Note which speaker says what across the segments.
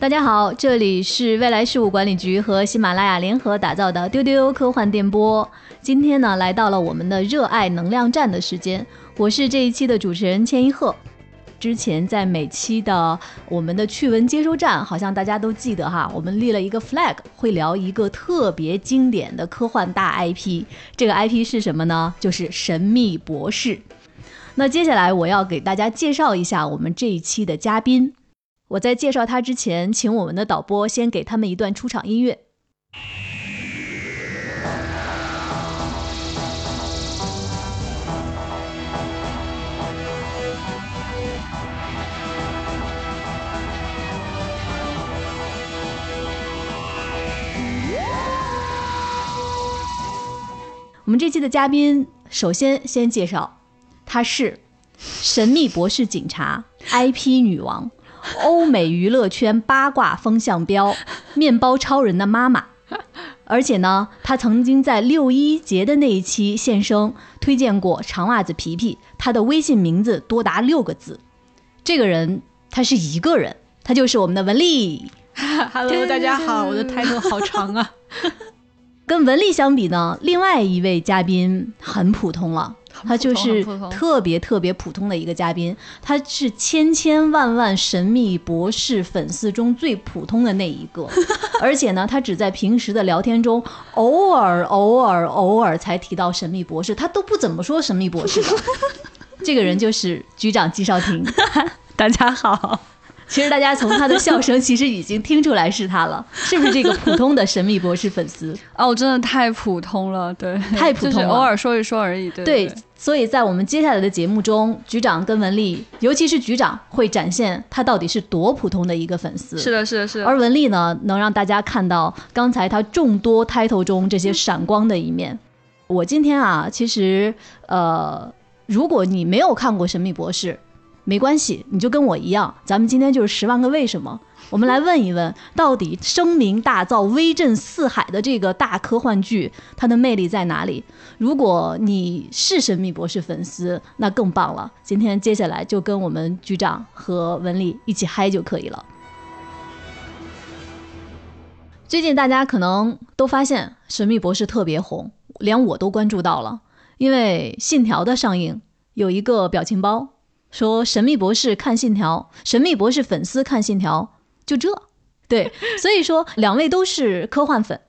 Speaker 1: 大家好，这里是未来事务管理局和喜马拉雅联合打造的丢丢科幻电波。今天呢，来到了我们的热爱能量站的时间，我是这一期的主持人千一鹤。之前在每期的我们的趣闻接收站，好像大家都记得哈，我们立了一个 flag，会聊一个特别经典的科幻大 IP。这个 IP 是什么呢？就是《神秘博士》。那接下来我要给大家介绍一下我们这一期的嘉宾。我在介绍他之前，请我们的导播先给他们一段出场音乐。我们这期的嘉宾，首先先介绍，她是《神秘博士警察》IP 女王。欧美娱乐圈八卦风向标，面包超人的妈妈，而且呢，她曾经在六一节的那一期现身，推荐过长袜子皮皮。她的微信名字多达六个字，这个人他是一个人，他就是我们的文丽。
Speaker 2: Hello，大家好，我的 title 好长啊。
Speaker 1: 跟文丽相比呢，另外一位嘉宾很普通了。他就是特别特别普通的一个嘉宾，他是千千万万神秘博士粉丝中最普通的那一个，而且呢，他只在平时的聊天中偶尔偶尔偶尔才提到神秘博士，他都不怎么说神秘博士的。这个人就是局长季少廷，
Speaker 2: 大家好。
Speaker 1: 其实大家从他的笑声，其实已经听出来是他了，是不是这个普通的神秘博士粉丝？
Speaker 2: 哦，真的太普通了，对，
Speaker 1: 太普通了，
Speaker 2: 偶尔说一说而已。对，
Speaker 1: 所以在我们接下来的节目中，局长跟文丽，尤其是局长，会展现他到底是多普通的一个粉丝。
Speaker 2: 是的，是的，是的。
Speaker 1: 而文丽呢，能让大家看到刚才他众多 title 中这些闪光的一面。我今天啊，其实呃，如果你没有看过《神秘博士》。没关系，你就跟我一样，咱们今天就是十万个为什么。我们来问一问，到底声名大噪、威震四海的这个大科幻剧，它的魅力在哪里？如果你是神秘博士粉丝，那更棒了。今天接下来就跟我们局长和文丽一起嗨就可以了。最近大家可能都发现神秘博士特别红，连我都关注到了，因为《信条》的上映有一个表情包。说神秘博士看信条，神秘博士粉丝看信条，就这，对，所以说两位都是科幻粉，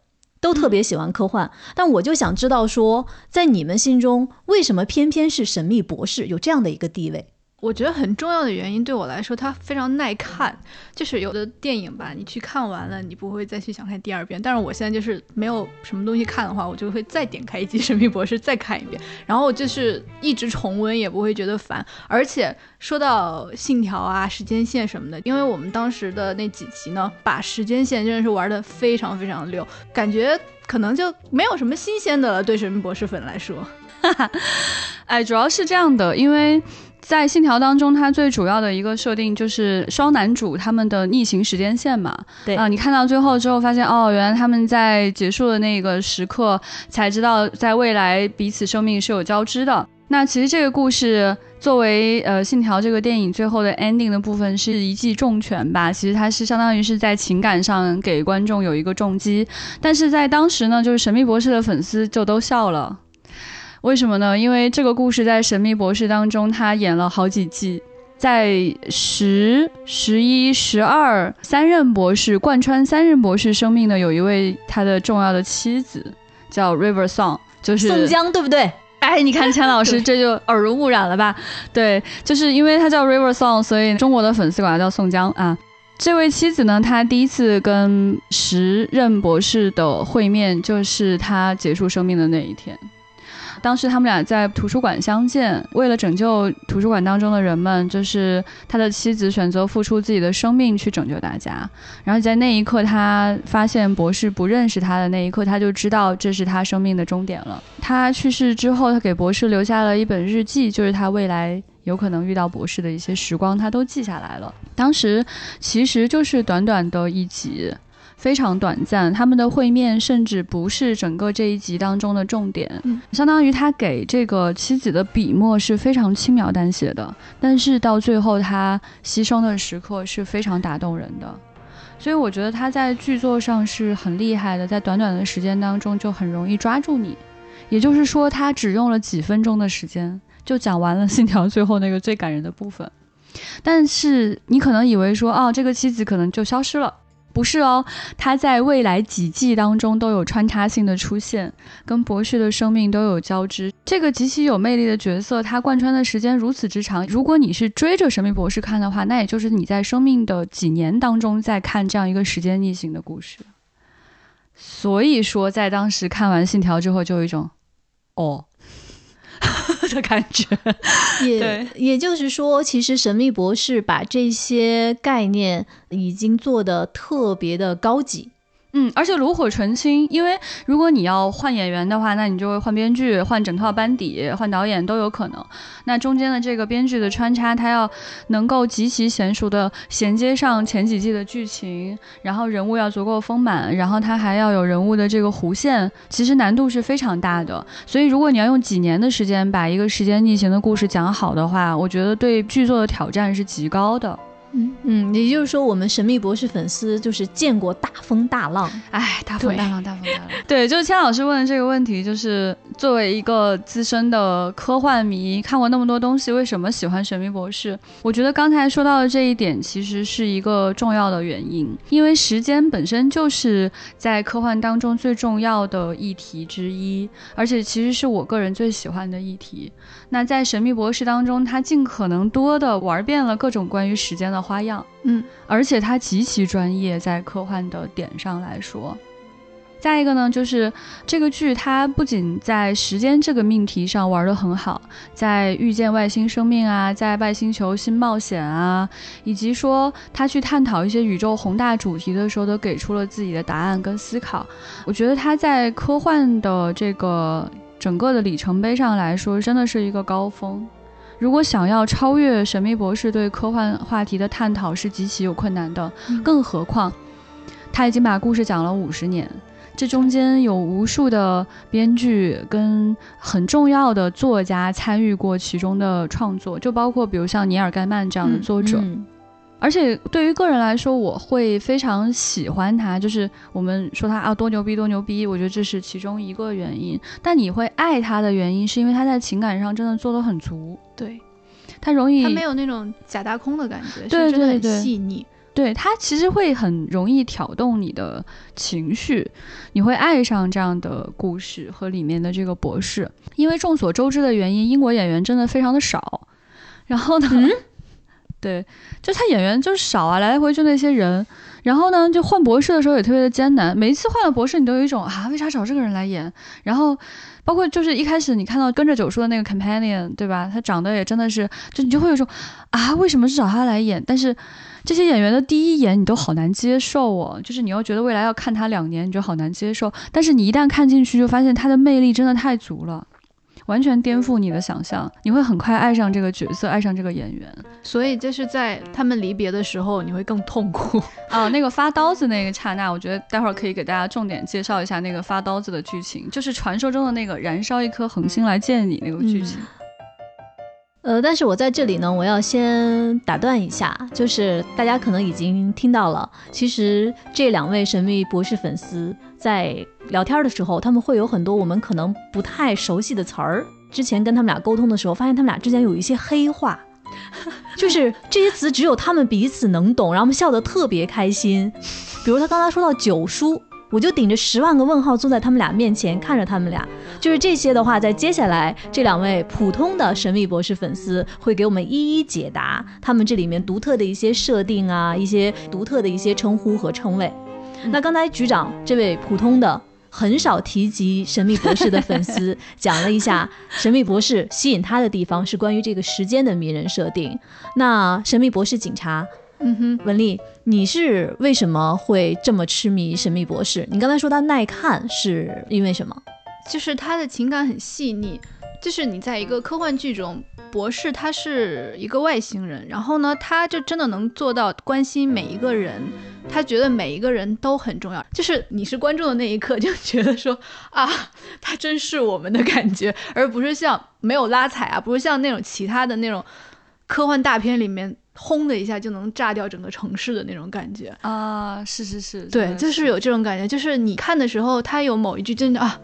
Speaker 1: 都特别喜欢科幻，但我就想知道说，在你们心中，为什么偏偏是神秘博士有这样的一个地位？
Speaker 2: 我觉得很重要的原因，对我来说，它非常耐看。就是有的电影吧，你去看完了，你不会再去想看第二遍。但是我现在就是没有什么东西看的话，我就会再点开一集《神秘博士》再看一遍，然后就是一直重温，也不会觉得烦。而且说到信条啊、时间线什么的，因为我们当时的那几集呢，把时间线真的是玩的非常非常溜，感觉可能就没有什么新鲜的了。对《神秘博士》粉来说，哎，主要是这样的，因为。在信条当中，它最主要的一个设定就是双男主他们的逆行时间线嘛。
Speaker 1: 对
Speaker 2: 啊，你看到最后之后，发现哦，原来他们在结束的那个时刻才知道，在未来彼此生命是有交织的。那其实这个故事作为呃信条这个电影最后的 ending 的部分是一记重拳吧。其实它是相当于是在情感上给观众有一个重击，但是在当时呢，就是神秘博士的粉丝就都笑了。为什么呢？因为这个故事在《神秘博士》当中，他演了好几季，在十、十一、十二三任博士贯穿三任博士生命的有一位他的重要的妻子叫 River Song，就是
Speaker 1: 宋江，对不对？
Speaker 2: 哎，你看钱老师 这就耳濡目染了吧？对，就是因为他叫 River Song，所以中国的粉丝管他叫宋江啊。这位妻子呢，她第一次跟时任博士的会面，就是他结束生命的那一天。当时他们俩在图书馆相见，为了拯救图书馆当中的人们，就是他的妻子选择付出自己的生命去拯救大家。然后在那一刻，他发现博士不认识他的那一刻，他就知道这是他生命的终点了。他去世之后，他给博士留下了一本日记，就是他未来有可能遇到博士的一些时光，他都记下来了。当时其实就是短短的一集。非常短暂，他们的会面甚至不是整个这一集当中的重点，相当于他给这个妻子的笔墨是非常轻描淡写的，但是到最后他牺牲的时刻是非常打动人的。所以我觉得他在剧作上是很厉害的，在短短的时间当中就很容易抓住你。也就是说，他只用了几分钟的时间就讲完了《信条》最后那个最感人的部分。但是你可能以为说，哦，这个妻子可能就消失了。不是哦，他在未来几季当中都有穿插性的出现，跟博士的生命都有交织。这个极其有魅力的角色，他贯穿的时间如此之长。如果你是追着神秘博士看的话，那也就是你在生命的几年当中在看这样一个时间逆行的故事。所以说，在当时看完《信条》之后，就有一种，哦。的感觉，
Speaker 1: 也也就是说，其实神秘博士把这些概念已经做的特别的高级。
Speaker 2: 嗯，而且炉火纯青，因为如果你要换演员的话，那你就会换编剧、换整套班底、换导演都有可能。那中间的这个编剧的穿插，它要能够极其娴熟的衔接上前几季的剧情，然后人物要足够丰满，然后它还要有人物的这个弧线，其实难度是非常大的。所以如果你要用几年的时间把一个时间逆行的故事讲好的话，我觉得对剧作的挑战是极高的。
Speaker 1: 嗯嗯，也就是说，我们神秘博士粉丝就是见过大风大浪，
Speaker 2: 哎，大风大浪，大风大浪。对，就是千老师问的这个问题，就是作为一个资深的科幻迷，看过那么多东西，为什么喜欢神秘博士？我觉得刚才说到的这一点，其实是一个重要的原因，因为时间本身就是在科幻当中最重要的议题之一，而且其实是我个人最喜欢的议题。那在神秘博士当中，他尽可能多的玩遍了各种关于时间的。花样，
Speaker 1: 嗯，
Speaker 2: 而且他极其专业，在科幻的点上来说。再一个呢，就是这个剧它不仅在时间这个命题上玩得很好，在遇见外星生命啊，在外星球新冒险啊，以及说他去探讨一些宇宙宏大主题的时候，都给出了自己的答案跟思考。我觉得他在科幻的这个整个的里程碑上来说，真的是一个高峰。如果想要超越《神秘博士》对科幻话题的探讨，是极其有困难的。更何况，他已经把故事讲了五十年，这中间有无数的编剧跟很重要的作家参与过其中的创作，就包括比如像尼尔·盖曼这样的作者。而且对于个人来说，我会非常喜欢他。就是我们说他啊多牛逼多牛逼，我觉得这是其中一个原因。但你会爱他的原因，是因为他在情感上真的做得很足。
Speaker 3: 对，
Speaker 2: 他容易，
Speaker 3: 他没有那种假大空的感觉，
Speaker 2: 对对对，
Speaker 3: 细腻。
Speaker 2: 对他其实会很容易挑动你的情绪，你会爱上这样的故事和里面的这个博士。因为众所周知的原因，英国演员真的非常的少。然后呢？对，就他演员就是少啊，来来回就那些人。然后呢，就换博士的时候也特别的艰难。每一次换了博士，你都有一种啊，为啥找这个人来演？然后，包括就是一开始你看到跟着九叔的那个 companion，对吧？他长得也真的是，就你就会有种啊，为什么是找他来演？但是这些演员的第一眼你都好难接受哦，就是你又觉得未来要看他两年，你就好难接受。但是你一旦看进去，就发现他的魅力真的太足了。完全颠覆你的想象，你会很快爱上这个角色，爱上这个演员。
Speaker 3: 所以这是在他们离别的时候，你会更痛苦
Speaker 2: 啊。那个发刀子那个刹那，我觉得待会儿可以给大家重点介绍一下那个发刀子的剧情，就是传说中的那个燃烧一颗恒星来见你那个剧情。
Speaker 1: 呃，但是我在这里呢，我要先打断一下，就是大家可能已经听到了，其实这两位神秘博士粉丝在聊天的时候，他们会有很多我们可能不太熟悉的词儿。之前跟他们俩沟通的时候，发现他们俩之间有一些黑话，就是这些词只有他们彼此能懂，然后笑得特别开心。比如他刚才说到九叔。我就顶着十万个问号坐在他们俩面前，看着他们俩，就是这些的话，在接下来这两位普通的神秘博士粉丝会给我们一一解答他们这里面独特的一些设定啊，一些独特的一些称呼和称谓。那刚才局长这位普通的很少提及神秘博士的粉丝 讲了一下神秘博士吸引他的地方是关于这个时间的迷人设定。那神秘博士警察。
Speaker 3: 嗯哼，
Speaker 1: 文丽，你是为什么会这么痴迷《神秘博士》？你刚才说他耐看，是因为什么？
Speaker 3: 就是他的情感很细腻。就是你在一个科幻剧中，博士他是一个外星人，然后呢，他就真的能做到关心每一个人，他觉得每一个人都很重要。就是你是观众的那一刻，就觉得说啊，他真是我们的感觉，而不是像没有拉踩啊，不是像那种其他的那种科幻大片里面。轰的一下就能炸掉整个城市的那种感觉。
Speaker 2: 啊，是是是，
Speaker 3: 对，就是有这种感觉，就是你看的时候，他有某一句真的啊，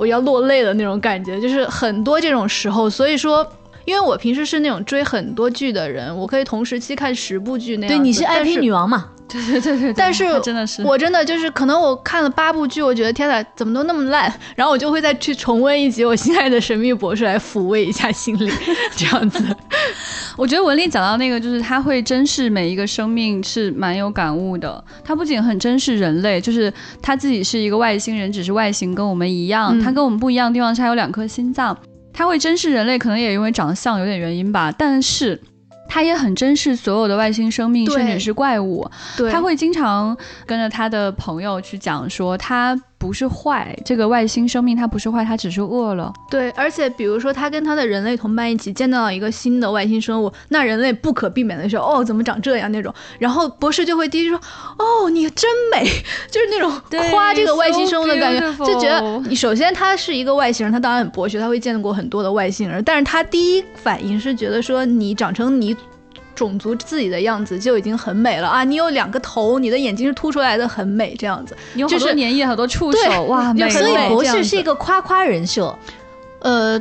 Speaker 3: 我要落泪的那种感觉，就是很多这种时候。所以说，因为我平时是那种追很多剧的人，我可以同时期看十部剧那样
Speaker 1: 对，你是
Speaker 3: 但
Speaker 1: IP 女王嘛？
Speaker 2: 对对对对对，
Speaker 3: 但是
Speaker 2: 他真的是
Speaker 3: 我真的就是可能我看了八部剧，我觉得天呐，怎么都那么烂，然后我就会再去重温一集我心爱的神秘博士来抚慰一下心灵，这样子。
Speaker 2: 我觉得文丽讲到那个，就是他会珍视每一个生命，是蛮有感悟的。他不仅很珍视人类，就是他自己是一个外星人，只是外形跟我们一样。
Speaker 3: 嗯
Speaker 2: 他跟我们不一样的地方是他有两颗心脏。他会珍视人类，可能也因为长相有点原因吧，但是。他也很珍视所有的外星生命，甚至是怪物。
Speaker 3: 对
Speaker 2: 他会经常跟着他的朋友去讲说，他不是坏，这个外星生命它不是坏，它只是饿了。
Speaker 3: 对，而且比如说他跟他的人类同伴一起见到了一个新的外星生物，那人类不可避免的说，哦，怎么长这样？那种，然后博士就会第一说，哦，你真美，就是那种夸这个外星生物的感觉。
Speaker 2: so
Speaker 3: 就觉得你首先他是一个外星人，他当然很博学，他会见过很多的外星人，但是他第一反应是觉得说你长成你。种族自己的样子就已经很美了啊！你有两个头，你的眼睛是凸出来的，很美，这样子。
Speaker 2: 你有好
Speaker 3: 就是
Speaker 2: 多粘液，好多触手，哇，
Speaker 1: 所以博士是一个夸夸人设。
Speaker 3: 呃，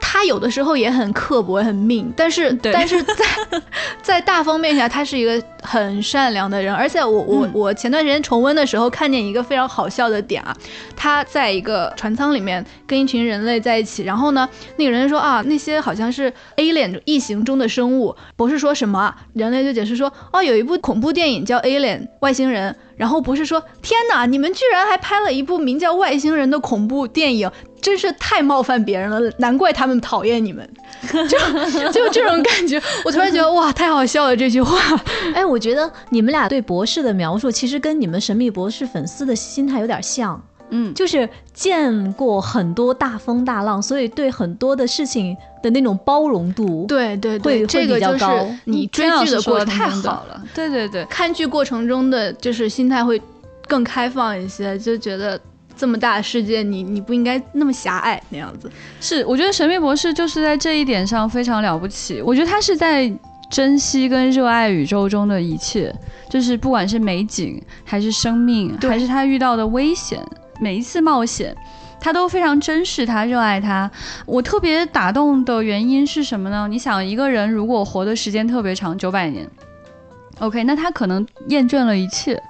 Speaker 3: 他有的时候也很刻薄、很命，但是
Speaker 2: 对
Speaker 3: 但是在 在大方面下，他是一个很善良的人。而且我我、
Speaker 2: 嗯
Speaker 3: 我前段时间重温的时候，看见一个非常好笑的点啊，他在一个船舱里面跟一群人类在一起，然后呢，那个人说啊，那些好像是 alien 异形中的生物。博士说什么啊？人类就解释说，哦，有一部恐怖电影叫 Alien 外星人。然后博士说：“天哪，你们居然还拍了一部名叫《外星人》的恐怖电影，真是太冒犯别人了，难怪他们讨厌你们。就”就这种感觉，我突然觉得哇，太好笑了这句话。
Speaker 1: 哎，我觉得你们俩对博士的描述，其实跟你们神秘博士粉丝的心态有点像，
Speaker 2: 嗯，
Speaker 1: 就是见过很多大风大浪，所以对很多的事情的那种包容度，
Speaker 3: 对对对，这
Speaker 1: 会
Speaker 3: 个就是
Speaker 1: 比较高。
Speaker 3: 你追剧的过程太
Speaker 2: 好了，对对对，
Speaker 3: 看剧过程中的就是心态会更开放一些，就觉得这么大的世界，你你不应该那么狭隘那样子。
Speaker 2: 是，我觉得《神秘博士》就是在这一点上非常了不起。我觉得他是在珍惜跟热爱宇宙中的一切，就是不管是美景，还是生命，还是他遇到的危险，每一次冒险。他都非常珍视他，热爱他。我特别打动的原因是什么呢？你想，一个人如果活的时间特别长，九百年，OK，那他可能厌倦了一切，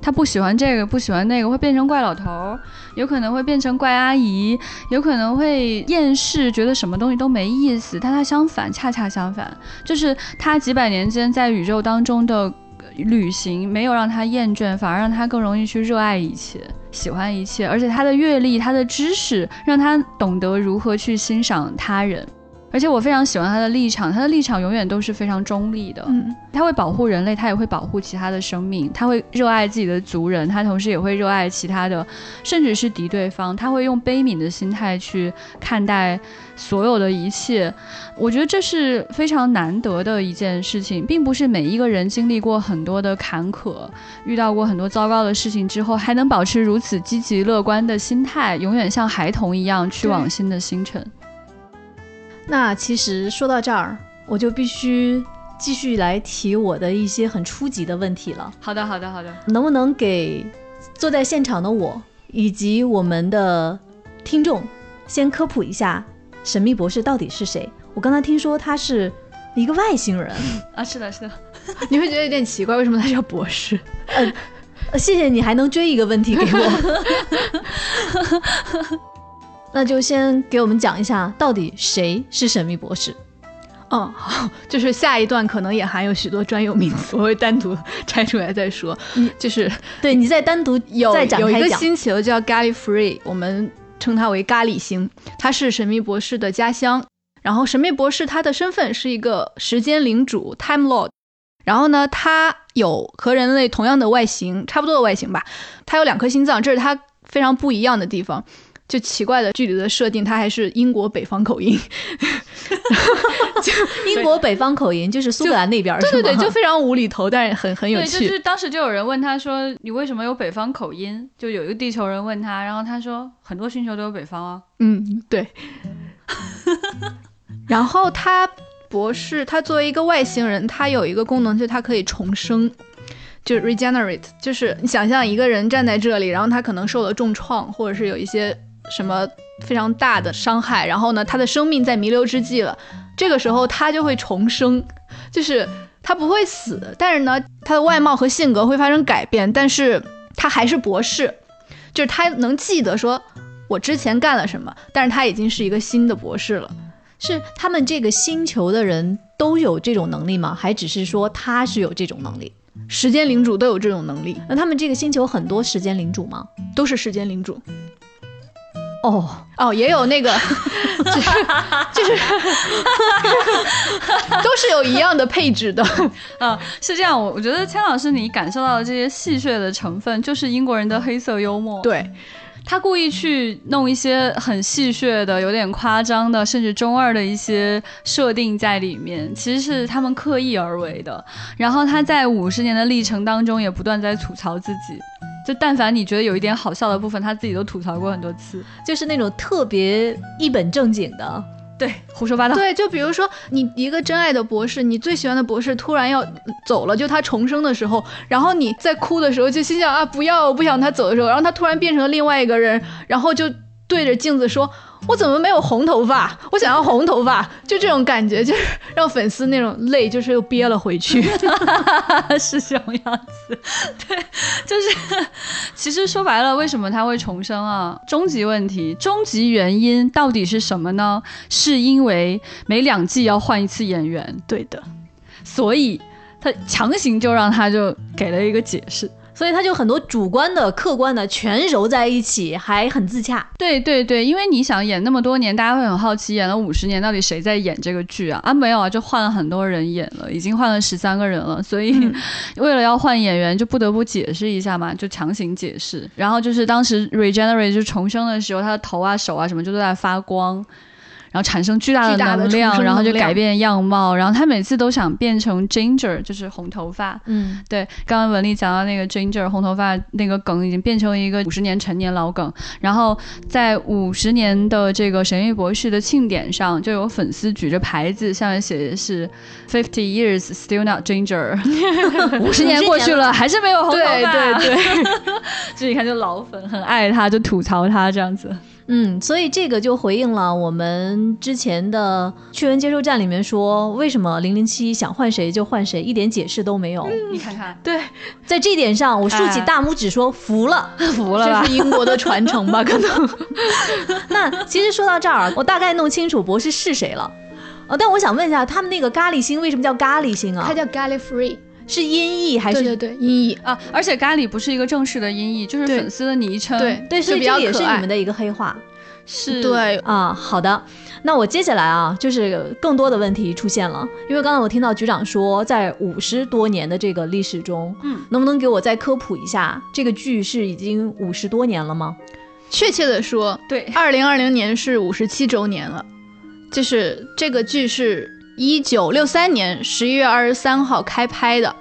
Speaker 2: 他不喜欢这个，不喜欢那个，会变成怪老头儿，有可能会变成怪阿姨，有可能会厌世，觉得什么东西都没意思。但他相反，恰恰相反，就是他几百年间在宇宙当中的旅行，没有让他厌倦，反而让他更容易去热爱一切，喜欢一切。而且他的阅历、他的知识，让他懂得如何去欣赏他人。而且我非常喜欢他的立场，他的立场永远都是非常中立的。
Speaker 3: 嗯，
Speaker 2: 他会保护人类，他也会保护其他的生命，他会热爱自己的族人，他同时也会热爱其他的，甚至是敌对方。他会用悲悯的心态去看待所有的一切。我觉得这是非常难得的一件事情，并不是每一个人经历过很多的坎坷，遇到过很多糟糕的事情之后，还能保持如此积极乐观的心态，永远像孩童一样去往新的星辰。
Speaker 1: 那其实说到这儿，我就必须继续来提我的一些很初级的问题了。
Speaker 2: 好的，好的，好的。
Speaker 1: 能不能给坐在现场的我以及我们的听众先科普一下神秘博士到底是谁？我刚才听说他是一个外星人，
Speaker 2: 啊，是的，是的。
Speaker 3: 你会觉得有点奇怪，为什么他叫博士？
Speaker 1: 呃，谢谢你还能追一个问题给我。那就先给我们讲一下，到底谁是神秘博士？
Speaker 3: 嗯，好，就是下一段可能也含有许多专有名词，我会单独 拆出来再说。
Speaker 1: 嗯
Speaker 3: 就是
Speaker 1: 对你再单独
Speaker 3: 有有一个。星球叫 gallifree 我们称它为咖喱星，它是神秘博士的家乡。然后神秘博士他的身份是一个时间领主 Time Lord，然后呢，他有和人类同样的外形，差不多的外形吧。他有两颗心脏，这是他非常不一样的地方。就奇怪的剧里的设定，他还是英国北方口音。
Speaker 1: 英国北方口音就是苏格兰那边儿，
Speaker 3: 对对对，就非常无厘头，但是很很有
Speaker 2: 对，
Speaker 3: 趣。
Speaker 2: 就是当时就有人问他说：“你为什么有北方口音？”就有一个地球人问他，然后他说：“很多星球都有北方啊。
Speaker 3: 嗯，对。然后他博士他作为一个外星人，他有一个功能，就是他可以重生，就是 regenerate，就是你想象一个人站在这里，然后他可能受了重创，或者是有一些什么非常大的伤害，然后呢，他的生命在弥留之际了，这个时候他就会重生，就是他不会死，但是呢，他的外貌和性格会发生改变，但是他还是博士，就是他能记得说我之前干了什么，但是他已经是一个新的博士了。
Speaker 1: 是他们这个星球的人都有这种能力吗？还只是说他是有这种能力？
Speaker 3: 时间领主都有这种能力，
Speaker 1: 那他们这个星球很多时间领主吗？
Speaker 3: 都是时间领主。
Speaker 1: 哦
Speaker 3: 哦，也有那个，就是就是，都是有一样的配置的。
Speaker 2: 啊，是这样，我我觉得千老师你感受到的这些戏谑的成分，就是英国人的黑色幽默。
Speaker 3: 对。
Speaker 2: 他故意去弄一些很戏谑的、有点夸张的，甚至中二的一些设定在里面，其实是他们刻意而为的。然后他在五十年的历程当中，也不断在吐槽自己。就但凡你觉得有一点好笑的部分，他自己都吐槽过很多次，
Speaker 1: 就是那种特别一本正经的。
Speaker 2: 对，胡说八道。
Speaker 3: 对，就比如说你一个真爱的博士，你最喜欢的博士突然要走了，就他重生的时候，然后你在哭的时候就心想啊，不要，我不想他走的时候，然后他突然变成了另外一个人，然后就对着镜子说。我怎么没有红头发？我想要红头发，就这种感觉，就是让粉丝那种泪，就是又憋了回去，
Speaker 2: 是这种样子。对，就是其实说白了，为什么他会重生啊？终极问题，终极原因到底是什么呢？是因为每两季要换一次演员，
Speaker 3: 对的，
Speaker 2: 所以他强行就让他就给了一个解释。
Speaker 1: 所以他就很多主观的、客观的全揉在一起，还很自洽。
Speaker 2: 对对对，因为你想演那么多年，大家会很好奇，演了五十年到底谁在演这个剧啊？啊，没有啊，就换了很多人演了，已经换了十三个人了。所以为了要换演员，就不得不解释一下嘛，就强行解释。然后就是当时 regenerate 就重生的时候，他的头啊、手啊什么就都在发光。然后产生巨大的能量，然后就改变样貌。然后他每次都想变成 Ginger，就是红头发。
Speaker 1: 嗯，
Speaker 2: 对。刚刚文丽讲到那个 Ginger 红头发那个梗，已经变成了一个五十年陈年老梗。然后在五十年的这个神域博士的庆典上，就有粉丝举着牌子，下面写的是 Fifty years still not Ginger，五十年过去了还是没有红头
Speaker 3: 发。对对对，
Speaker 2: 这一看就老粉，很爱他，就吐槽他这样子。
Speaker 1: 嗯，所以这个就回应了我们之前的趣闻接收站里面说，为什么零零七想换谁就换谁，一点解释都没有。
Speaker 2: 你看看，
Speaker 3: 对，
Speaker 1: 在这点上，我竖起大拇指说服了，
Speaker 2: 服了
Speaker 3: 这是英国的传承吧？可能。
Speaker 1: 那其实说到这儿，我大概弄清楚博士是谁了。呃，但我想问一下，他们那个咖喱星为什么叫咖喱星啊？
Speaker 3: 它叫 Gallifrey。
Speaker 1: 是音译还是
Speaker 3: 对对对音译
Speaker 2: 啊？而且咖喱不是一个正式的音译，就是粉丝的昵称。
Speaker 3: 对
Speaker 1: 对，所以这也是你们的一个黑话。
Speaker 2: 是
Speaker 3: 对
Speaker 1: 啊，好的。那我接下来啊，就是更多的问题出现了，因为刚才我听到局长说，在五十多年的这个历史中，
Speaker 2: 嗯，
Speaker 1: 能不能给我再科普一下，这个剧是已经五十多年了吗？
Speaker 3: 确切的说，
Speaker 2: 对，
Speaker 3: 二零二零年是五十七周年了，就是这个剧是。一九六三年十一月二十三号开拍的，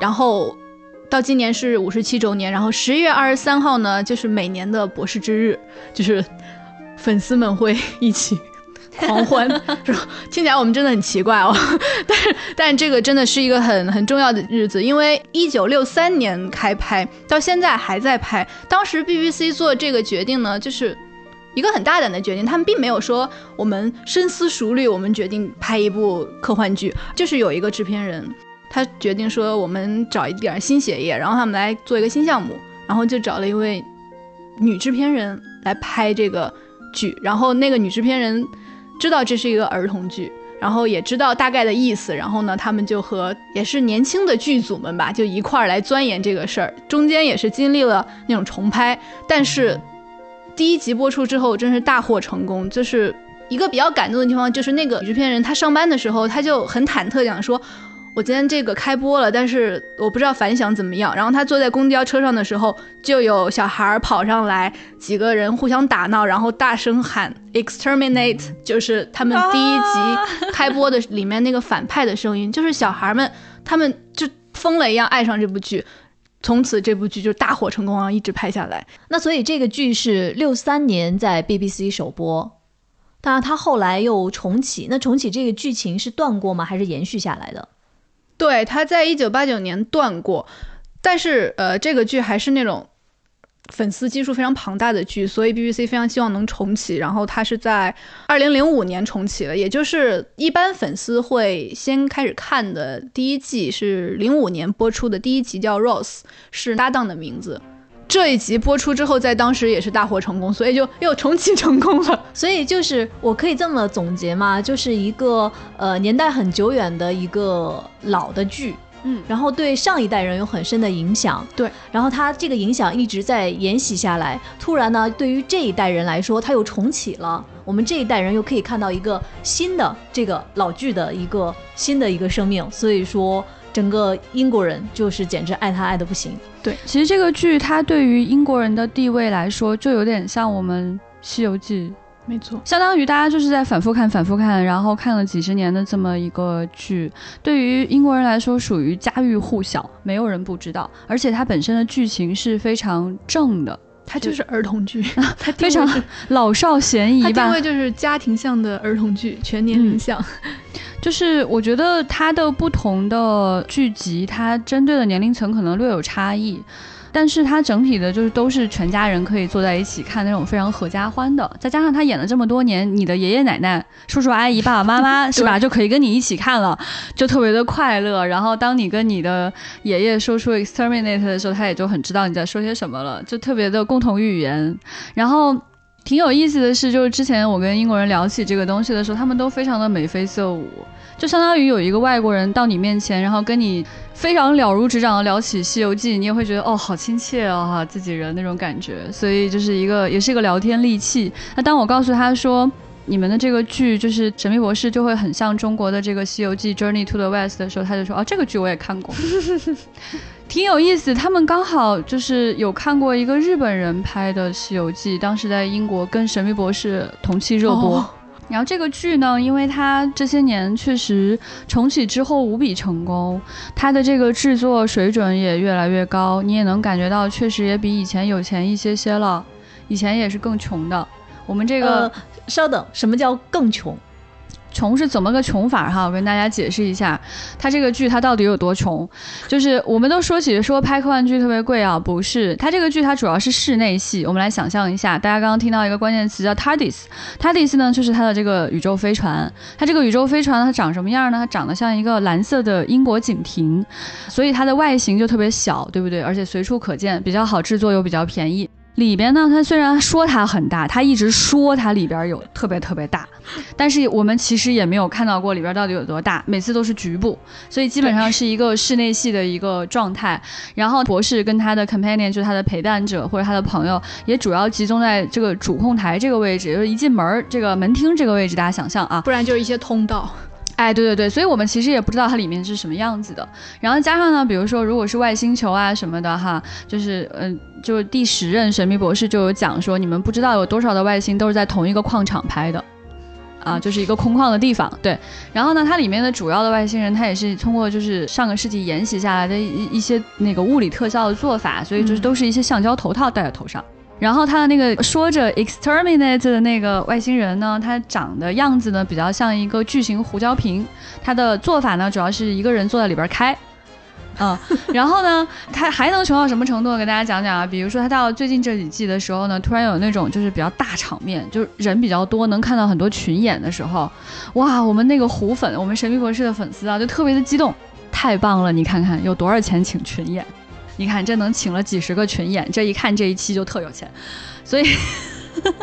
Speaker 3: 然后到今年是五十七周年。然后十一月二十三号呢，就是每年的博士之日，就是粉丝们会一起狂欢，是吧？听起来我们真的很奇怪哦，但是但这个真的是一个很很重要的日子，因为一九六三年开拍到现在还在拍。当时 BBC 做这个决定呢，就是。一个很大胆的决定，他们并没有说我们深思熟虑，我们决定拍一部科幻剧，就是有一个制片人，他决定说我们找一点新血液，然后他们来做一个新项目，然后就找了一位女制片人来拍这个剧，然后那个女制片人知道这是一个儿童剧，然后也知道大概的意思，然后呢，他们就和也是年轻的剧组们吧，就一块儿来钻研这个事儿，中间也是经历了那种重拍，但是。第一集播出之后，真是大获成功。就是一个比较感动的地方，就是那个制片人他上班的时候，他就很忐忑，讲说：“我今天这个开播了，但是我不知道反响怎么样。”然后他坐在公交车上的时候，就有小孩跑上来，几个人互相打闹，然后大声喊 “exterminate”，就是他们第一集开播的里面那个反派的声音，就是小孩们他们就疯了一样爱上这部剧。从此这部剧就大火成功啊，一直拍下来。
Speaker 1: 那所以这个剧是六三年在 BBC 首播，当然，它后来又重启。那重启这个剧情是断过吗？还是延续下来的？
Speaker 3: 对，它在一九八九年断过，但是呃，这个剧还是那种粉丝基数非常庞大的剧，所以 BBC 非常希望能重启。然后它是在二零零五年重启了，也就是一般粉丝会先开始看的第一季是零五年播出的第一集，叫 Rose，是搭档的名字。这一集播出之后，在当时也是大获成功，所以就又重启成功了。
Speaker 1: 所以就是我可以这么总结嘛，就是一个呃年代很久远的一个老的剧，
Speaker 3: 嗯，
Speaker 1: 然后对上一代人有很深的影响，
Speaker 3: 对，
Speaker 1: 然后他这个影响一直在沿袭下来。突然呢，对于这一代人来说，他又重启了，我们这一代人又可以看到一个新的这个老剧的一个新的一个生命。所以说。整个英国人就是简直爱他爱的不行。
Speaker 2: 对，其实这个剧它对于英国人的地位来说，就有点像我们《西游记》，
Speaker 3: 没错，
Speaker 2: 相当于大家就是在反复看、反复看，然后看了几十年的这么一个剧。对于英国人来说，属于家喻户晓，没有人不知道。而且它本身的剧情是非常正的，
Speaker 3: 它就是儿童剧，它
Speaker 2: 非常 老少咸宜吧？
Speaker 3: 定位就是家庭向的儿童剧，全年龄向。
Speaker 2: 就是我觉得它的不同的剧集，它针对的年龄层可能略有差异，但是它整体的就是都是全家人可以坐在一起看那种非常合家欢的。再加上他演了这么多年，你的爷爷奶奶、叔叔阿姨、爸爸妈妈 是吧，就可以跟你一起看了，就特别的快乐。然后当你跟你的爷爷说出 exterminate 的时候，他也就很知道你在说些什么了，就特别的共同语言。然后。挺有意思的是，就是之前我跟英国人聊起这个东西的时候，他们都非常的眉飞色舞，就相当于有一个外国人到你面前，然后跟你非常了如指掌的聊起《西游记》，你也会觉得哦，好亲切哦，哈，自己人那种感觉。所以就是一个，也是一个聊天利器。那当我告诉他说，你们的这个剧就是《神秘博士》，就会很像中国的这个《西游记》（Journey to the West） 的时候，他就说，哦，这个剧我也看过。挺有意思，他们刚好就是有看过一个日本人拍的《西游记》，当时在英国跟《神秘博士》同期热播。然后这个剧呢，因为它这些年确实重启之后无比成功，它的这个制作水准也越来越高，你也能感觉到确实也比以前有钱一些些了。以前也是更穷的。我们这个，
Speaker 1: 稍等，什么叫更穷？
Speaker 2: 穷是怎么个穷法哈？我跟大家解释一下，它这个剧它到底有多穷？就是我们都说起说拍科幻剧特别贵啊，不是？它这个剧它主要是室内戏。我们来想象一下，大家刚刚听到一个关键词叫 TARDIS，TARDIS 呢就是它的这个宇宙飞船。它这个宇宙飞船它长什么样呢？它长得像一个蓝色的英国警亭，所以它的外形就特别小，对不对？而且随处可见，比较好制作又比较便宜。里边呢，它虽然说它很大，它一直说它里边有特别特别大，但是我们其实也没有看到过里边到底有多大，每次都是局部，所以基本上是一个室内戏的一个状态。然后博士跟他的 companion 就是他的陪伴者或者他的朋友，也主要集中在这个主控台这个位置，就是一进门这个门厅这个位置，大家想象啊，
Speaker 3: 不然就是一些通道。
Speaker 2: 哎，对对对，所以我们其实也不知道它里面是什么样子的。然后加上呢，比如说如果是外星球啊什么的哈，就是嗯，就第十任神秘博士就有讲说，你们不知道有多少的外星都是在同一个矿场拍的，啊，就是一个空旷的地方。对，然后呢，它里面的主要的外星人，他也是通过就是上个世纪沿袭下来的一一些那个物理特效的做法，所以就是都是一些橡胶头套戴在头上。然后他的那个说着 exterminate 的那个外星人呢，他长的样子呢比较像一个巨型胡椒瓶。他的做法呢主要是一个人坐在里边开，嗯，然后呢他还能穷到什么程度？给大家讲讲啊，比如说他到最近这几季的时候呢，突然有那种就是比较大场面，就是人比较多，能看到很多群演的时候，哇，我们那个胡粉，我们神秘博士的粉丝啊，就特别的激动，太棒了！你看看有多少钱请群演。你看，这能请了几十个群演，这一看这一期就特有钱，所以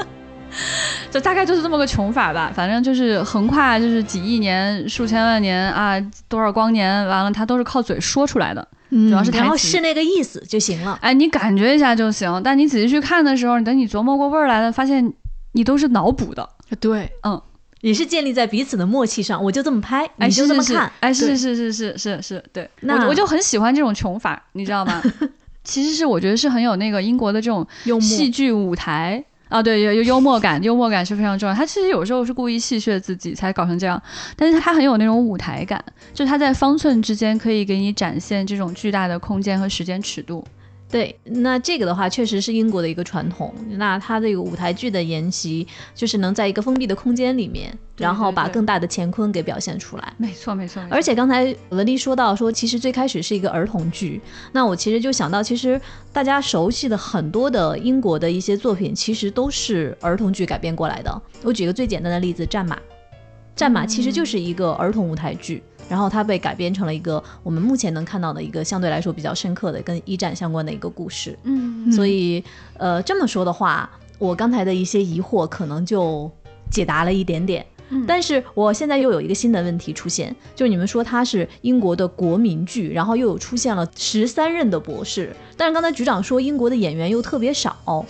Speaker 2: 就大概就是这么个穷法吧。反正就是横跨就是几亿年、数千万年啊，多少光年，完了它都是靠嘴说出来的，主要是
Speaker 1: 然后是那个意思就行了。
Speaker 2: 哎，你感觉一下就行，但你仔细去看的时候，等你琢磨过味儿来了，发现你都是脑补的。
Speaker 3: 对，
Speaker 2: 嗯。
Speaker 1: 也是建立在彼此的默契上，我就这么拍，你就这么看，
Speaker 2: 哎，是是是是是是，对，我我就很喜欢这种穷法，你知道吗？其实是我觉得是很有那个英国的这种戏剧舞台啊，对，有有幽默感，幽默感是非常重要。他其实有时候是故意戏谑自己才搞成这样，但是他很有那种舞台感，就他在方寸之间可以给你展现这种巨大的空间和时间尺度。
Speaker 1: 对，那这个的话确实是英国的一个传统。那它这个舞台剧的研习，就是能在一个封闭的空间里面，
Speaker 2: 对
Speaker 1: 然后把更大的乾坤给表现出来。
Speaker 2: 没错没错，没错
Speaker 1: 而且刚才文丽说到说，其实最开始是一个儿童剧，那我其实就想到，其实大家熟悉的很多的英国的一些作品，其实都是儿童剧改编过来的。我举个最简单的例子，《战马》，《战马》其实就是一个儿童舞台剧。然后它被改编成了一个我们目前能看到的一个相对来说比较深刻的跟一战相关的一个故事。
Speaker 2: 嗯
Speaker 1: 所以，呃，这么说的话，我刚才的一些疑惑可能就解答了一点点。
Speaker 2: 嗯
Speaker 1: 但是我现在又有一个新的问题出现，就是你们说它是英国的国民剧，然后又有出现了十三任的博士，但是刚才局长说英国的演员又特别少。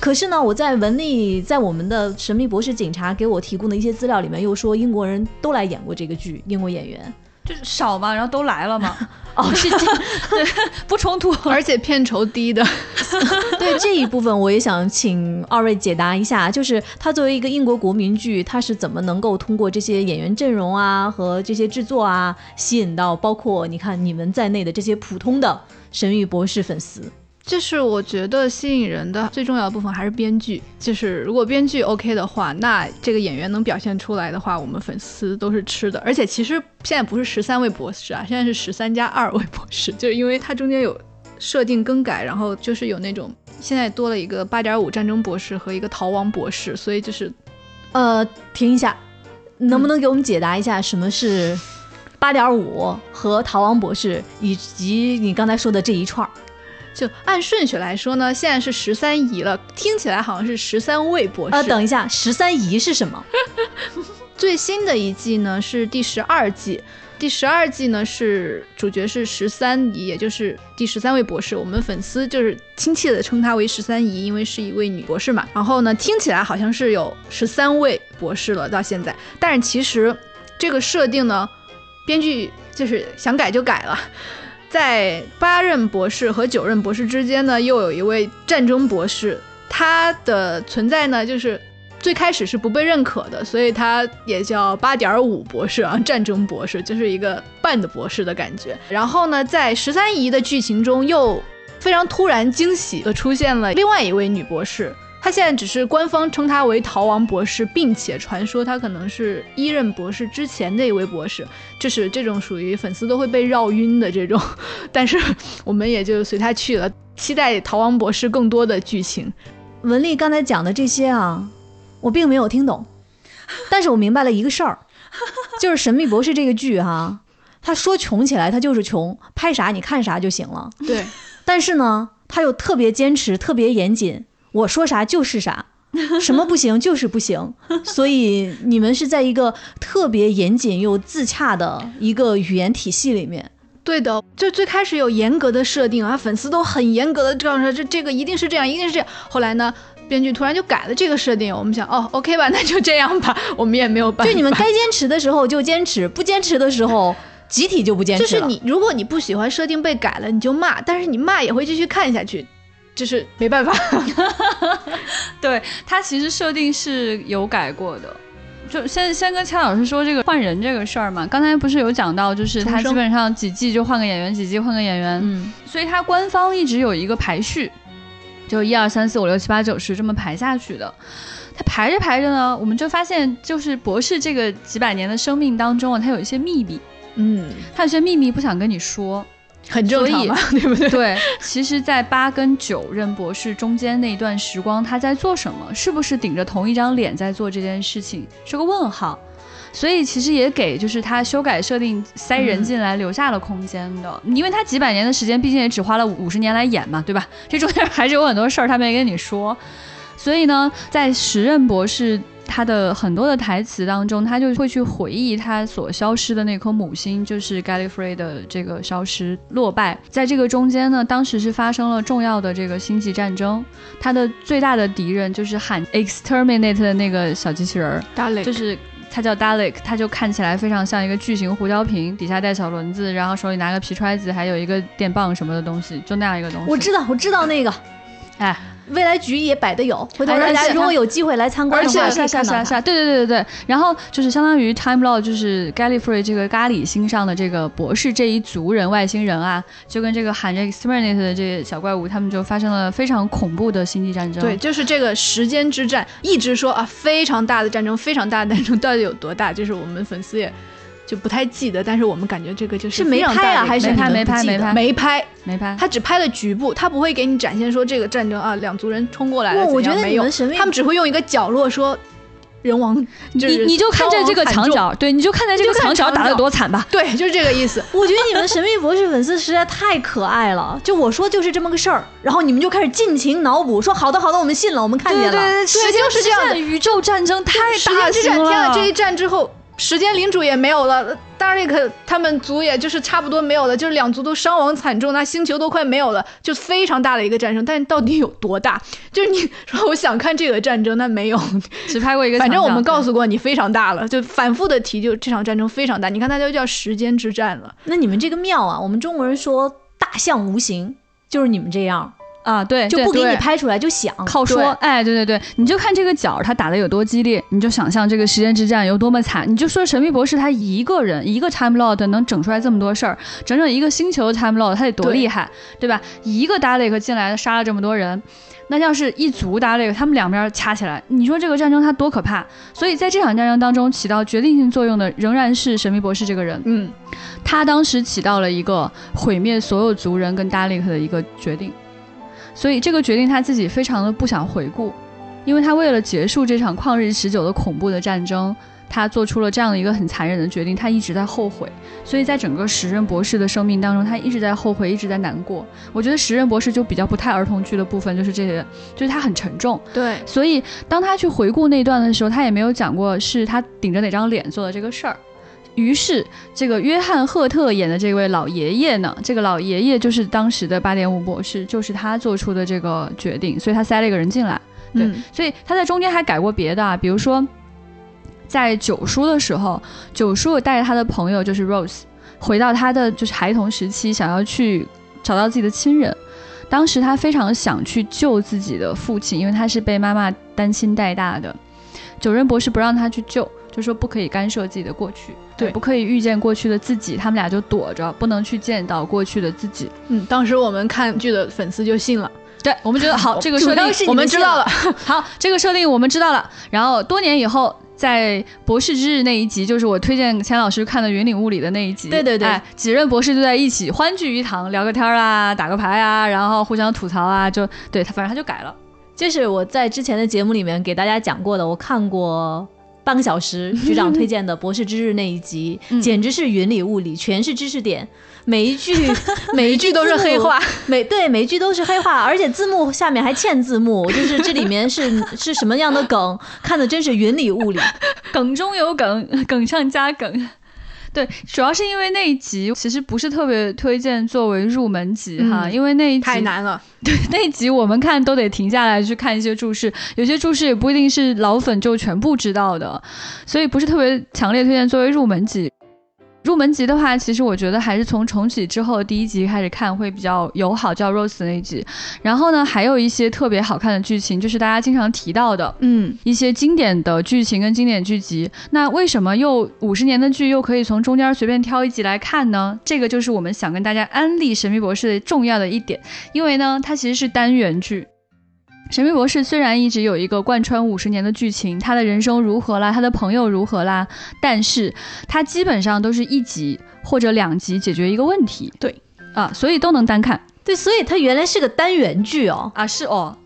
Speaker 1: 可是呢，我在文丽在我们的神秘博士警察给我提供的一些资料里面，又说英国人都来演过这个剧，英国演员。
Speaker 2: 就是少嘛，然后都来了嘛，
Speaker 1: 哦，是这
Speaker 2: 不冲突。
Speaker 3: 而且片酬低的，
Speaker 1: 对这一部分，我也想请二位解答一下，就是它作为一个英国国民剧，它是怎么能够通过这些演员阵容啊和这些制作啊，吸引到包括你看你们在内的这些普通的神域博士粉丝？
Speaker 3: 就是我觉得吸引人的最重要的部分还是编剧。就是如果编剧 OK 的话，那这个演员能表现出来的话，我们粉丝都是吃的。而且其实现在不是十三位博士啊，现在是十三加二位博士，就是因为它中间有设定更改，然后就是有那种现在多了一个八点五战争博士和一个逃亡博士，所以就是
Speaker 1: 呃，停一下，能不能给我们解答一下什么是八点五和逃亡博士，以及你刚才说的这一串儿？
Speaker 3: 就按顺序来说呢，现在是十三姨了，听起来好像是十三位博士。
Speaker 1: 呃，等一下，十三姨是什么？
Speaker 3: 最新的一季呢是第十二季，第十二季呢是主角是十三姨，也就是第十三位博士。我们粉丝就是亲切的称她为十三姨，因为是一位女博士嘛。然后呢，听起来好像是有十三位博士了到现在，但是其实这个设定呢，编剧就是想改就改了。在八任博士和九任博士之间呢，又有一位战争博士，他的存在呢，就是最开始是不被认可的，所以他也叫八点五博士啊，战争博士，就是一个半的博士的感觉。然后呢，在十三姨的剧情中，又非常突然惊喜的出现了另外一位女博士。她现在只是官方称他为逃亡博士，并且传说他可能是一任博士之前的一位博士，就是这种属于粉丝都会被绕晕的这种。但是我们也就随他去了，期待逃亡博士更多的剧情。
Speaker 1: 文丽刚才讲的这些啊，我并没有听懂，但是我明白了一个事儿，就是《神秘博士》这个剧哈、他说穷起来他就是穷，拍啥你看啥就行了。
Speaker 3: 对，
Speaker 1: 但是呢，他又特别坚持，特别严谨，我说啥就是啥，什么不行就是不行。所以你们是在一个特别严谨又自洽的一个语言体系里面。
Speaker 3: 对的，就最开始有严格的设定啊，粉丝都很严格的这样说，这这个一定是这样，一定是这样。后来呢，编剧突然就改了这个设定，我们想，哦，OK 吧，那就这样吧，我们也没有办法。
Speaker 1: 就你们该坚持的时候就坚持，不坚持的时候集体就不坚持了。
Speaker 3: 就是你，如果你不喜欢设定被改了，你就骂，但是你骂也会继续看下去，就是没办法。
Speaker 2: 对他其实设定是有改过的。就先先跟千老师说这个换人这个事儿嘛，刚才不是有讲到，就是他基本上几季就换个演员，几季换个演员，
Speaker 1: 嗯，
Speaker 2: 所以他官方一直有一个排序，就一二三四五六七八九十这么排下去的。他排着排着呢，我们就发现，就是博士这个几百年的生命当中啊，他有一些秘密，
Speaker 3: 嗯，
Speaker 2: 他有些秘密不想跟你说。
Speaker 3: 很正常嘛，对不对？
Speaker 2: 对，其实，在八跟九任博士中间那一段时光，他在做什么？是不是顶着同一张脸在做这件事情？是个问号。所以其实也给就是他修改设定塞人进来留下了空间的，因为他几百年的时间，毕竟也只花了五十年来演嘛，对吧？这中间还是有很多事儿他没跟你说。所以呢，在时任博士他的很多的台词当中，他就会去回忆他所消失的那颗母星，就是 Gallifrey 的这个消失落败。在这个中间呢，当时是发生了重要的这个星际战争，他的最大的敌人就是喊 exterminate 的那个小机器人儿，
Speaker 3: 大磊
Speaker 2: 就是。他叫 Dalek，他就看起来非常像一个巨型胡椒瓶，底下带小轮子，然后手里拿个皮揣子，还有一个电棒什么的东西，就那样一个东西。
Speaker 1: 我知道，我知道那个，
Speaker 2: 哎，
Speaker 1: 未来局也摆的有，回头大家如果有机会来参观的话，可以
Speaker 2: 是啊是啊
Speaker 1: 看到它。
Speaker 2: 是啊是啊，对对对对对。然后就是相当于 Time Lord，就是 Gallifrey 这个咖喱星上的这个博士这一族人外星人啊，就跟这个喊着 Exterminate 的这些小怪物，他们就发生了非常恐怖的星际战争。
Speaker 3: 对，就是这个时间之战，一直说啊非常大的战争，非常大的战争到底有多大？就是我们粉丝也就不太记得，但是我们感觉这个就是
Speaker 1: 是没拍啊，还是
Speaker 2: 没拍
Speaker 1: 你们不记得
Speaker 2: 没拍没拍
Speaker 3: 没拍？
Speaker 2: 没拍。
Speaker 3: 他只拍了局部，他不会给你展现说这个战争啊，两族人冲过来了
Speaker 1: 我觉得你们，神秘
Speaker 3: 他们只会用一个角落说人亡，就是
Speaker 2: 你你就看在这个墙角，对，你就看在这个墙角打得
Speaker 3: 墙角
Speaker 2: 多惨吧。
Speaker 3: 对，就是这个意思。
Speaker 1: 我觉得你们神秘博士粉丝实在太可爱了。就我说就是这么个事儿，然后你们就开始尽情脑补，说好的好的，我们信了，我们看见了。
Speaker 2: 对，时间
Speaker 3: 就是这样的
Speaker 2: 宇宙战争太
Speaker 3: 时
Speaker 2: 大！了。
Speaker 3: 这一战之后，时间领主也没有了，当然可他们族也就是差不多没有了，就是两族都伤亡惨重，那星球都快没有了，就非常大的一个战争。但到底有多大？就是你说我想看这个战争，那没有，
Speaker 2: 只拍过一个
Speaker 3: 反正我们告诉过你非常大了，就反复的提，就这场战争非常大。你看它就叫时间之战了。
Speaker 1: 那你们这个妙啊，我们中国人说大象无形，就是你们这样，
Speaker 2: 啊，对，
Speaker 1: 就不给你拍出来就想。
Speaker 2: 靠说，哎，对对对，你就看这个角儿他打的有多激烈，你就想象这个时间之战有多么惨。你就说神秘博士他一个人一个 Time Lord 能整出来这么多事儿，整整一个星球的 Time Lord 他得多厉害，对吧？一个 Dalek 进来杀了这么多人，那要是一族 Dalek 他们两边掐起来，你说这个战争它多可怕？所以在这场战争当中起到决定性作用的仍然是神秘博士这个人，
Speaker 3: 嗯，
Speaker 2: 他当时起到了一个毁灭所有族人跟 Dalek 的一个决定，所以这个决定他自己非常的不想回顾，因为他为了结束这场旷日持久的恐怖的战争，他做出了这样的一个很残忍的决定，他一直在后悔，所以在整个时任博士的生命当中，他一直在后悔，一直在难过。我觉得时任博士就比较不太儿童剧的部分就是这些，就是他很沉重，
Speaker 3: 对，
Speaker 2: 所以当他去回顾那段的时候，他也没有讲过是他顶着哪张脸做的这个事儿。于是，这个约翰·赫特演的这位老爷爷呢，这个老爷爷就是当时的八点五博士，就是他做出的这个决定，所以他塞了一个人进来。对，
Speaker 3: 嗯
Speaker 2: 所以他在中间还改过别的啊，比如说，在九叔的时候，九叔带着他的朋友就是 Rose 回到他的就是孩童时期，想要去找到自己的亲人。当时他非常想去救自己的父亲，因为他是被妈妈单亲带大的。九任博士不让他去救，就说不可以干涉自己的过去，
Speaker 3: 对
Speaker 2: 不可以遇见过去的自己，他们俩就躲着，不能去见到过去的自己。
Speaker 3: 嗯，当时我们看剧的粉丝就信了，
Speaker 2: 对我们觉得好，这个设定
Speaker 3: 我们知道了。
Speaker 2: 好，这个设定我们知道了。然后多年以后，在博士之日那一集，就是我推荐钱老师看的《云里雾里》的那一集。
Speaker 1: 对对对
Speaker 2: 哎，几任博士就在一起欢聚一堂，聊个天儿啊，打个牌啊，然后互相吐槽啊，就对他，反正他就改了。
Speaker 1: 这是我在之前的节目里面给大家讲过的，我看过半个小时局长推荐的《博士之日》那一集，
Speaker 2: 嗯
Speaker 1: 简直是云里雾里，全是知识点，每一句 每一句
Speaker 3: 都是黑话，
Speaker 1: 每对每一句都是黑话，而且字幕下面还嵌字幕，就是这里面是是什么样的梗，看的真是云里雾里。
Speaker 2: 梗中有梗，梗上加梗。对，主要是因为那一集其实不是特别推荐作为入门级哈，
Speaker 3: 嗯
Speaker 2: 因为那一集
Speaker 3: 太难了。
Speaker 2: 对，那一集我们看都得停下来去看一些注释，有些注释也不一定是老粉就全部知道的，所以不是特别强烈推荐作为入门级。入门级的话，其实我觉得还是从重启之后第一集开始看会比较友好，叫 Rose 那一集。然后呢，还有一些特别好看的剧情，就是大家经常提到的，
Speaker 3: 嗯，
Speaker 2: 一些经典的剧情跟经典剧集。那为什么又五十年的剧又可以从中间随便挑一集来看呢？这个就是我们想跟大家安利《神秘博士》的重要的一点，因为呢，它其实是单元剧。神秘博士虽然一直有一个贯穿五十年的剧情，他的人生如何啦，他的朋友如何啦，但是他基本上都是一集或者两集解决一个问题。
Speaker 3: 对，
Speaker 2: 啊，所以都能单看。
Speaker 1: 对，所以它原来是个单元剧哦，
Speaker 2: 啊，是哦，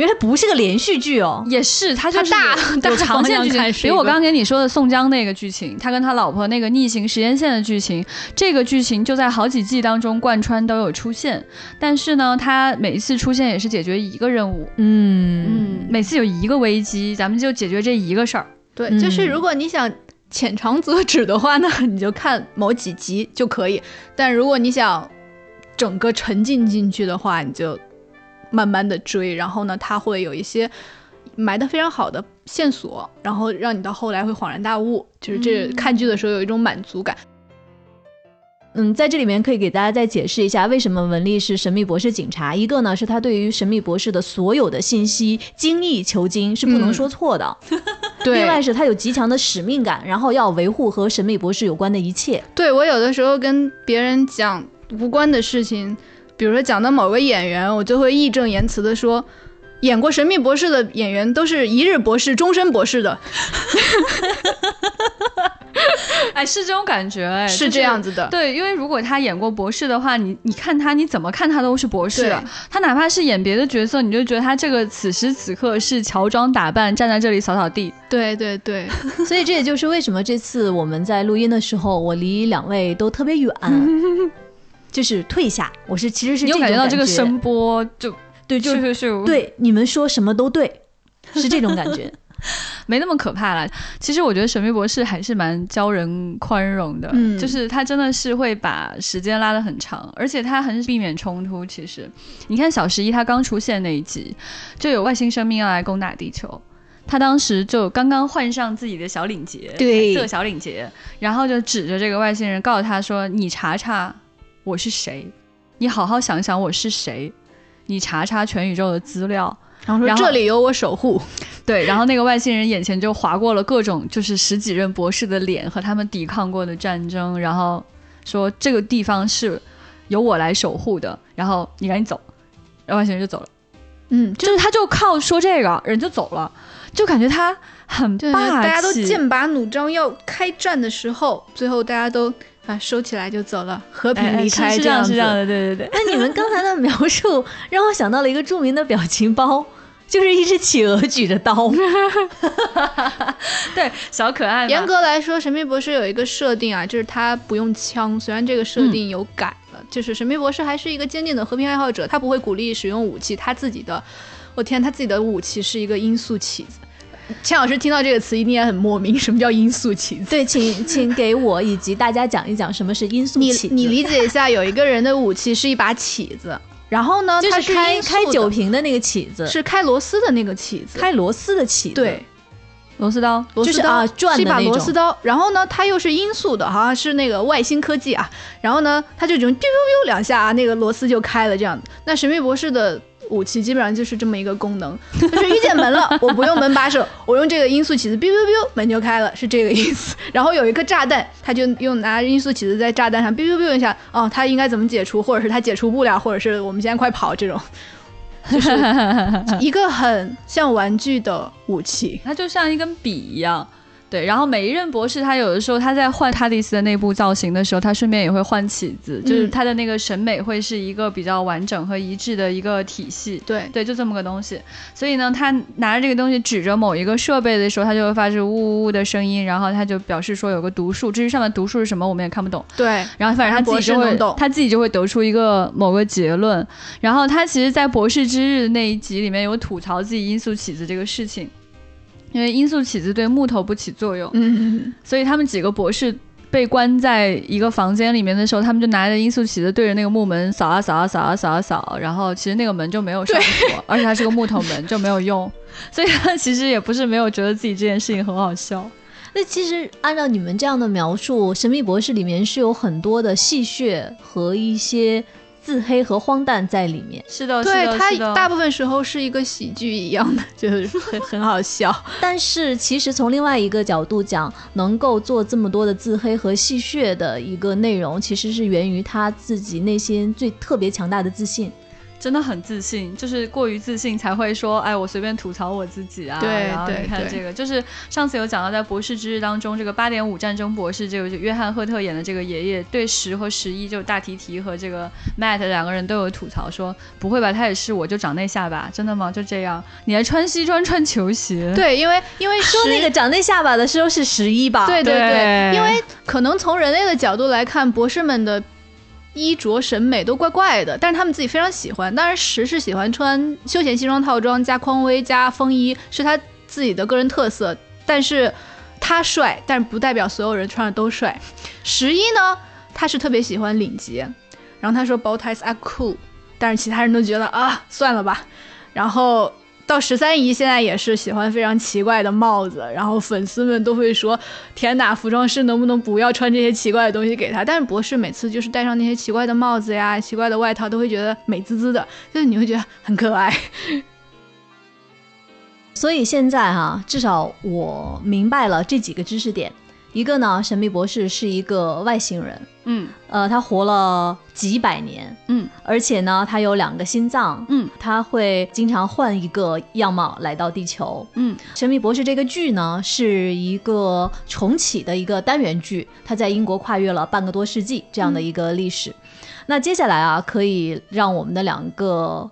Speaker 1: 原来不是个连续剧哦。
Speaker 2: 也是，它就
Speaker 3: 大大
Speaker 2: 有有长线剧情比如我刚刚跟你说的宋江那个剧情，他跟他老婆那个逆行时间线的剧情，这个剧情就在好几季当中贯穿都有出现，但是呢，他每一次出现也是解决一个任务，
Speaker 1: 嗯。
Speaker 2: 嗯，每次有一个危机，咱们就解决这一个事儿。
Speaker 3: 对，
Speaker 1: 嗯。
Speaker 3: 就是如果你想浅尝辄止的话呢，你就看某几集就可以；但如果你想整个沉浸进去的话，你就慢慢的追，然后呢，他会有一些埋的非常好的线索，然后让你到后来会恍然大悟，就是这
Speaker 2: 嗯
Speaker 3: 看剧的时候有一种满足感。
Speaker 1: 嗯，在这里面可以给大家再解释一下，为什么文丽是神秘博士警察。一个呢，是他对于神秘博士的所有的信息精益求精，是不能说错的。
Speaker 3: 对，
Speaker 1: 另外是他有极强的使命感，然后要维护和神秘博士有关的一切。
Speaker 3: 对我有的时候跟别人讲无关的事情，比如说讲到某个演员，我就会义正言辞的说，演过神秘博士的演员都是一日博士、终身博士的。
Speaker 2: 哎，是这种感觉，哎，
Speaker 3: 是这样子的。
Speaker 2: 对，因为如果他演过博士的话，你你看他，你怎么看他都是博士。他哪怕是演别的角色，你就觉得他这个此时此刻是乔装打扮站在这里扫扫地。
Speaker 3: 对对对，
Speaker 1: 所以这也就是为什么这次我们在录音的时候，我离两位都特别远，就是退下。我是其实是
Speaker 2: 你有
Speaker 1: 感
Speaker 2: 觉到这个声波就
Speaker 1: 对，就是
Speaker 2: 是
Speaker 1: 对你们说什么都对，是这种感觉。
Speaker 2: 没那么可怕了。其实我觉得神秘博士还是蛮教人宽容的，嗯，就是他真的是会把时间拉得很长，而且他很避免冲突。其实，你看小十一他刚出现那一集，就有外星生命要来攻打地球，他当时就刚刚换上自己的小领结，
Speaker 1: 对，
Speaker 2: 色小领结，然后就指着这个外星人告诉他说：“你查查我是谁，你好好想想我是谁，你查查全宇宙的资料。”
Speaker 3: 然后说这里有我守护，
Speaker 2: 对，然后那个外星人眼前就划过了各种就是十几任博士的脸和他们抵抗过的战争，然后说这个地方是由我来守护的，然后你赶紧走，然后外星人就走了，
Speaker 3: 嗯，
Speaker 2: 就是他就靠说这个人就走了，就感觉他很霸气，大
Speaker 3: 家都剑拔弩张要开战的时候，最后大家都啊收起来就走了，和平离开，
Speaker 2: 是这样是这样的，对对对。
Speaker 1: 那你们刚才的描述让我想到了一个著名的表情包。就是一只企鹅举着刀，
Speaker 2: 对，小可爱。
Speaker 3: 严格来说，神秘博士有一个设定啊，就是他不用枪，虽然这个设定有改了，就是神秘博士还是一个坚定的和平爱好者，他不会鼓励使用武器，他自己的，我天，他自己的武器是一个音速起子。钱老师听到这个词一定也很莫名，什么叫音速起子？
Speaker 1: 对，请请给我以及大家讲一讲什么是音速起子。
Speaker 3: 你你理解一下，有一个人的武器是一把起子。然后呢？
Speaker 1: 就
Speaker 3: 是
Speaker 1: 开开酒瓶的那个起子，
Speaker 3: 是开螺丝的那个起子，
Speaker 1: 开螺丝的起子。
Speaker 3: 对，
Speaker 2: 螺丝刀，
Speaker 3: 螺丝
Speaker 1: 刀
Speaker 3: 是一把螺丝刀。然后呢，它又是音速的，好像是那个外星科技啊。然后呢，它就这种 biu biu biu 两下，那个螺丝就开了，这样那神秘博士的。武器基本上就是这么一个功能，就是遇见门了，我不用门把手，我用这个音速起子，biu biu biu，门就开了，是这个意思。然后有一个炸弹，他就用拿音速起子在炸弹上 biu biu biu 一下，哦，他应该怎么解除，或者是他解除不了，或者是我们现在快跑这种，就是 一个很像玩具的武器，
Speaker 2: 它就像一根笔一样。对，然后每一任博士，他有的时候他在换哈迪斯的内部造型的时候，他顺便也会换起子，就是他的那个审美会是一个比较完整和一致的一个体系。
Speaker 3: 对
Speaker 2: 对，就这么个东西。所以呢，他拿着这个东西指着某一个设备的时候，他就会发出呜呜呜的声音，然后他就表示说有个读数，至于上面读数是什么，我们也看不懂。
Speaker 3: 对，
Speaker 2: 然后反正他自己就会他自己就会得出一个某个结论。然后他其实，在博士之日那一集里面有吐槽自己音速起子这个事情。因为音速起子对木头不起作用，
Speaker 3: 嗯，
Speaker 2: 所以他们几个博士被关在一个房间里面的时候，他们就拿着音速起子对着那个木门扫啊扫啊扫啊扫啊扫，然后其实那个门就没有上锁，而且它是个木头门就没有用，所以他其实也不是没有觉得自己这件事情很好笑。
Speaker 1: 那其实按照你们这样的描述，《神秘博士》里面是有很多的戏谑和一些。自黑和荒诞在里面，
Speaker 2: 是的，
Speaker 3: 对他大部分时候是一个喜剧一样的，就是很很好笑。
Speaker 1: 但是其实从另外一个角度讲，能够做这么多的自黑和戏谑的一个内容，其实是源于他自己内心最特别强大的自信。
Speaker 2: 真的很自信，就是过于自信才会说，哎，我随便吐槽我自己啊。
Speaker 3: 对，
Speaker 2: 然后你看这个，就是上次有讲到在博士之日当中，这个八点五战争博士，这个约翰赫特演的这个爷爷，对十和十一，就大提提和这个 Matt 两个人都有吐槽说，不会吧，他也是我就长那下巴，真的吗？就这样，你还穿西装穿球鞋？
Speaker 3: 对，因为因为
Speaker 1: 说那个长那下巴的时候是十一吧？
Speaker 3: 对对对，因为可能从人类的角度来看，博士们的。衣着审美都怪怪的，但是他们自己非常喜欢。当然，石是喜欢穿休闲西装套装加匡威加风衣，是他自己的个人特色。但是他帅，但是不代表所有人穿的都帅。十一呢，他是特别喜欢领结，然后他说 bow ties are cool，但是其他人都觉得啊，算了吧。然后。到十三姨现在也是喜欢非常奇怪的帽子，然后粉丝们都会说：“天哪，服装师能不能不要穿这些奇怪的东西给他？”但是博士每次就是戴上那些奇怪的帽子呀、奇怪的外套，都会觉得美滋滋的，就是你会觉得很可爱。
Speaker 1: 所以现在哈、至少我明白了这几个知识点。一个呢，神秘博士是一个外星人，
Speaker 2: 嗯。
Speaker 1: 呃，他活了几百年，
Speaker 2: 嗯。
Speaker 1: 而且呢，他有两个心脏，
Speaker 2: 嗯。
Speaker 1: 他会经常换一个样貌来到地球。
Speaker 2: 嗯《
Speaker 1: 神秘博士》这个剧呢，是一个重启的一个单元剧，它在英国跨越了半个多世纪这样的一个历史。那接下来啊，可以让我们的两个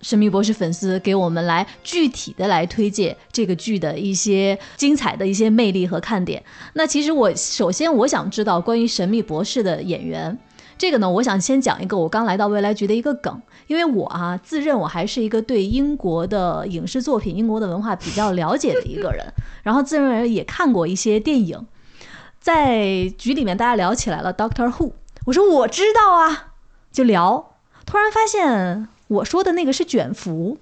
Speaker 1: 神秘博士粉丝给我们来具体的来推荐这个剧的一些精彩的一些魅力和看点。那其实我首先我想知道关于神秘博士的演员。这个呢，我想先讲一个我刚来到未来局的一个梗，因为我啊自认我还是一个对英国的影视作品、英国的文化比较了解的一个人，然后自认为也看过一些电影，在局里面大家聊起来了 Doctor Who，我说我知道啊，就聊，突然发现我说的那个是卷福，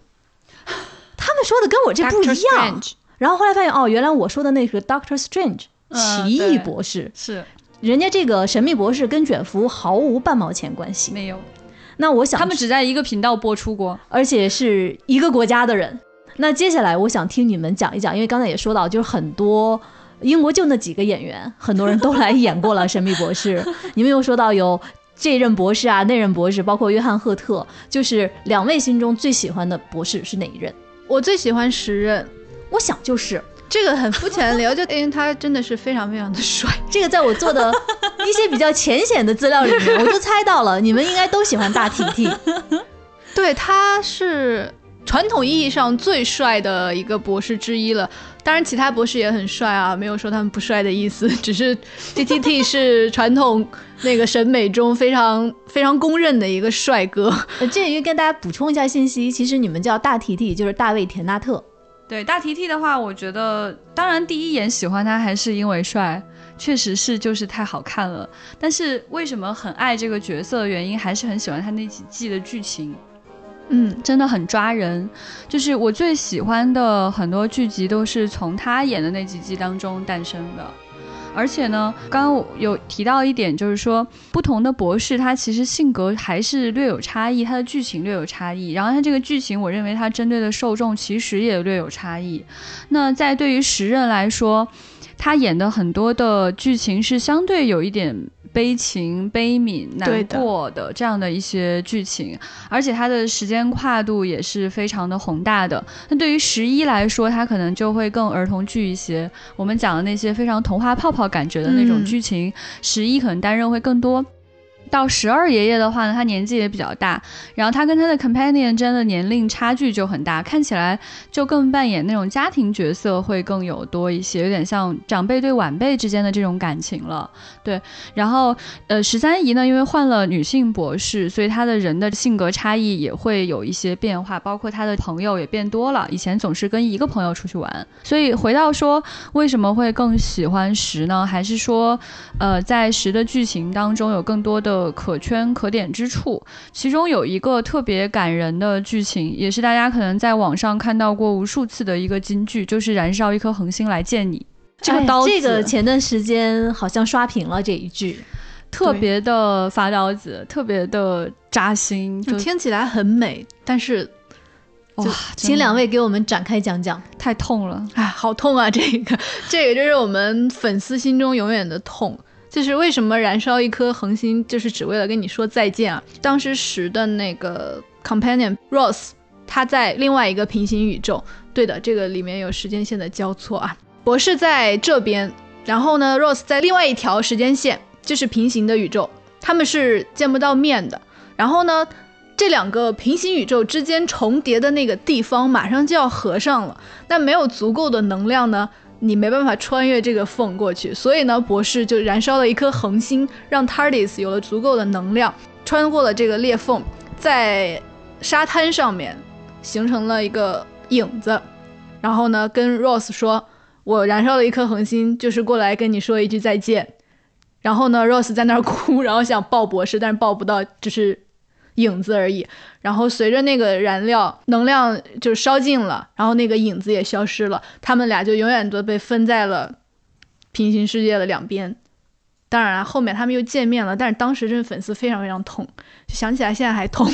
Speaker 1: 他们说的跟我这不一样，然后后来发现哦，原来我说的那个 Doctor Strange
Speaker 2: 嗯
Speaker 1: 奇异博士，
Speaker 2: 是
Speaker 1: 人家这个神秘博士跟卷福毫无半毛钱关系。
Speaker 2: 没有，
Speaker 1: 那我想
Speaker 2: 他们只在一个频道播出过。
Speaker 1: 而且是一个国家的人。那接下来我想听你们讲一讲，因为刚才也说到，就是很多英国就那几个演员，很多人都来演过了《神秘博士》。你们又说到有这任博士啊，那任博士，包括约翰赫特，就是两位心中最喜欢的博士是哪一任？
Speaker 3: 我最喜欢时任，
Speaker 1: 我想就是
Speaker 3: 这个很肤浅的理由，就 因为他真的是非常非常的帅。
Speaker 1: 这个，在我做的一些比较浅显的资料里面，我就猜到了，你们应该都喜欢大婷婷。
Speaker 3: 对，他是传统意义上最帅的一个博士之一了。当然，其他博士也很帅啊，没有说他们不帅的意思，只是 D T T 是传统那个审美中非常非常公认的一个帅哥。
Speaker 1: 呃，这里跟大家补充一下信息，其实你们叫大 T T，就是大卫田纳特。
Speaker 2: 对大 T T 的话，我觉得当然第一眼喜欢他还是因为帅，确实是就是太好看了。但是为什么很爱这个角色的原因，还是很喜欢他那几季的剧情。
Speaker 3: 嗯，
Speaker 2: 真的很抓人，就是我最喜欢的很多剧集都是从他演的那几季当中诞生的。而且呢，刚刚我有提到一点，就是说不同的博士他其实性格还是略有差异，他的剧情略有差异。然后他这个剧情，我认为他针对的受众其实也略有差异。那在对于时任来说，他演的很多的剧情是相对有一点悲情、悲悯、难过的这样的一些剧情，而且它的时间跨度也是非常的宏大的。那对于十一来说，它可能就会更儿童剧一些。我们讲的那些非常童话泡泡感觉的那种
Speaker 3: 嗯
Speaker 2: 剧情，十一可能担任会更多。到十二爷爷的话呢，他年纪也比较大，然后他跟他的 companion 真的年龄差距就很大，看起来就更扮演那种家庭角色会更有多一些，有点像长辈对晚辈之间的这种感情了。对，然后呃，十三姨呢，因为换了女性博士，所以她的人的性格差异也会有一些变化，包括她的朋友也变多了，以前总是跟一个朋友出去玩。所以回到说，为什么会更喜欢十呢？还是说，呃，在十的剧情当中有更多的可圈可点之处？其中有一个特别感人的剧情，也是大家可能在网上看到过无数次的一个金句，就是燃烧一颗恒星来见你。这个
Speaker 1: 哎
Speaker 2: 刀子，
Speaker 1: 这个前段时间好像刷屏了这一句。
Speaker 2: 特别的发刀子，特别的扎心，就
Speaker 3: 听起来很美，但是
Speaker 2: 哇，
Speaker 1: 请两位给我们展开讲讲。
Speaker 2: 太痛了。
Speaker 3: 哎，好痛啊！这个，这个就是我们粉丝心中永远的痛。就是为什么燃烧一颗恒星，就是只为了跟你说再见啊！当时十的那个 companion Rose，他在另外一个平行宇宙。对的，这个里面有时间线的交错啊。博士在这边，然后呢，Rose 在另外一条时间线，就是平行的宇宙，他们是见不到面的。然后呢，这两个平行宇宙之间重叠的那个地方马上就要合上了，但没有足够的能量呢，你没办法穿越这个缝过去。所以呢，博士就燃烧了一颗恒星，让 TARDIS 有了足够的能量，穿过了这个裂缝，在沙滩上面形成了一个影子。然后呢，跟 Rose 说：“我燃烧了一颗恒星，就是过来跟你说一句再见。”然后呢，Rose 在那儿哭，然后想抱博士，但是抱不到，只是影子而已。然后随着那个燃料能量就烧尽了，然后那个影子也消失了，他们俩就永远都被分在了平行世界的两边。当然了，后面他们又见面了，但是当时真的粉丝非常非常痛，想起来现在还痛。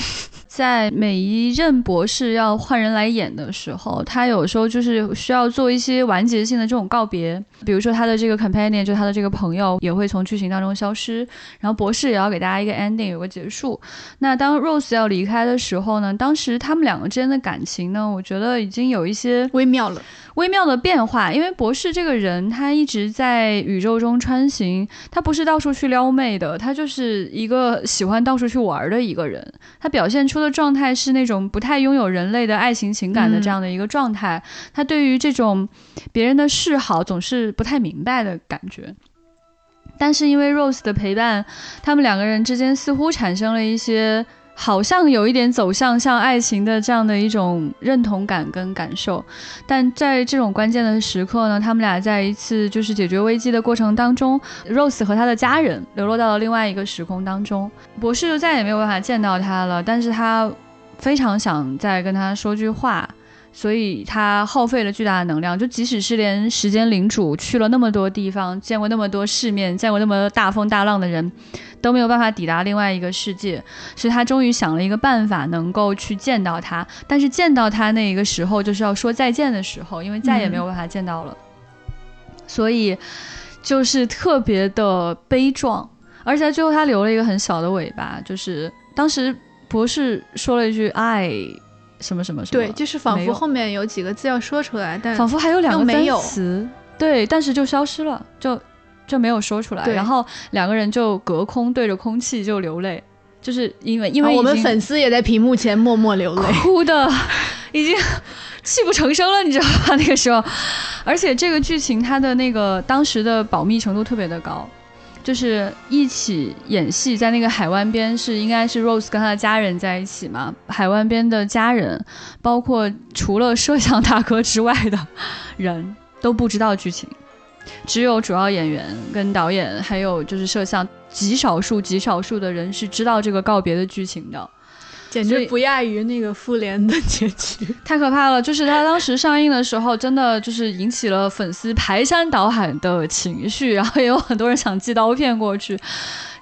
Speaker 2: 在每一任博士要换人来演的时候，他有时候就是需要做一些完结性的这种告别，比如说他的这个 companion，就他的这个朋友也会从剧情当中消失，然后博士也要给大家一个 ending，有个结束。那当 Rose 要离开的时候呢，当时他们两个之间的感情呢，我觉得已经有一些
Speaker 3: 微妙了。
Speaker 2: 微妙的变化，因为博士这个人，他一直在宇宙中穿行，他不是到处去撩妹的，他就是一个喜欢到处去玩的一个人。他表现出的状态是那种不太拥有人类的爱情情感的这样的一个状态。他对于这种别人的示好总是不太明白的感觉。但是因为 Rose 的陪伴，他们两个人之间似乎产生了一些。好像有一点走向像爱情的这样的一种认同感跟感受，但在这种关键的时刻呢，他们俩在一次就是解决危机的过程当中，Rose 和他的家人流落到了另外一个时空当中，博士就再也没有办法见到他了，但是他非常想再跟他说句话。所以他耗费了巨大的能量，就即使是连时间领主去了那么多地方，见过那么多世面，见过那么大风大浪的人，都没有办法抵达另外一个世界。所以他终于想了一个办法，能够去见到他。但是见到他那一个时候，就是要说再见的时候，因为再也没有办法见到了。所以就是特别的悲壮，而且最后他留了一个很小的尾巴，就是当时博士说了一句“爱”。什么什么什
Speaker 3: 么？对，就是仿佛后面有几个字要说出来，但
Speaker 2: 仿佛还有两个单词，对，但是就消失了，就就没有说出来。然后两个人就隔空对着空气就流泪，就是因为因为
Speaker 3: 我们粉丝也在屏幕前默默流泪，
Speaker 2: 哭的已经泣不成声了，你知道吧？那个时候，而且这个剧情它的那个当时的保密程度特别的高。就是一起演戏，在那个海湾边是应该是 Rose 跟他的家人在一起嘛？海湾边的家人，包括除了摄像大哥之外的人都不知道剧情，只有主要演员跟导演，还有就是摄像极少数极少数的人是知道这个告别的剧情的。
Speaker 3: 简直不亚于那个复联的结局，
Speaker 2: 太可怕了！就是他当时上映的时候，真的就是引起了粉丝排山倒海的情绪，然后也有很多人想寄刀片过去，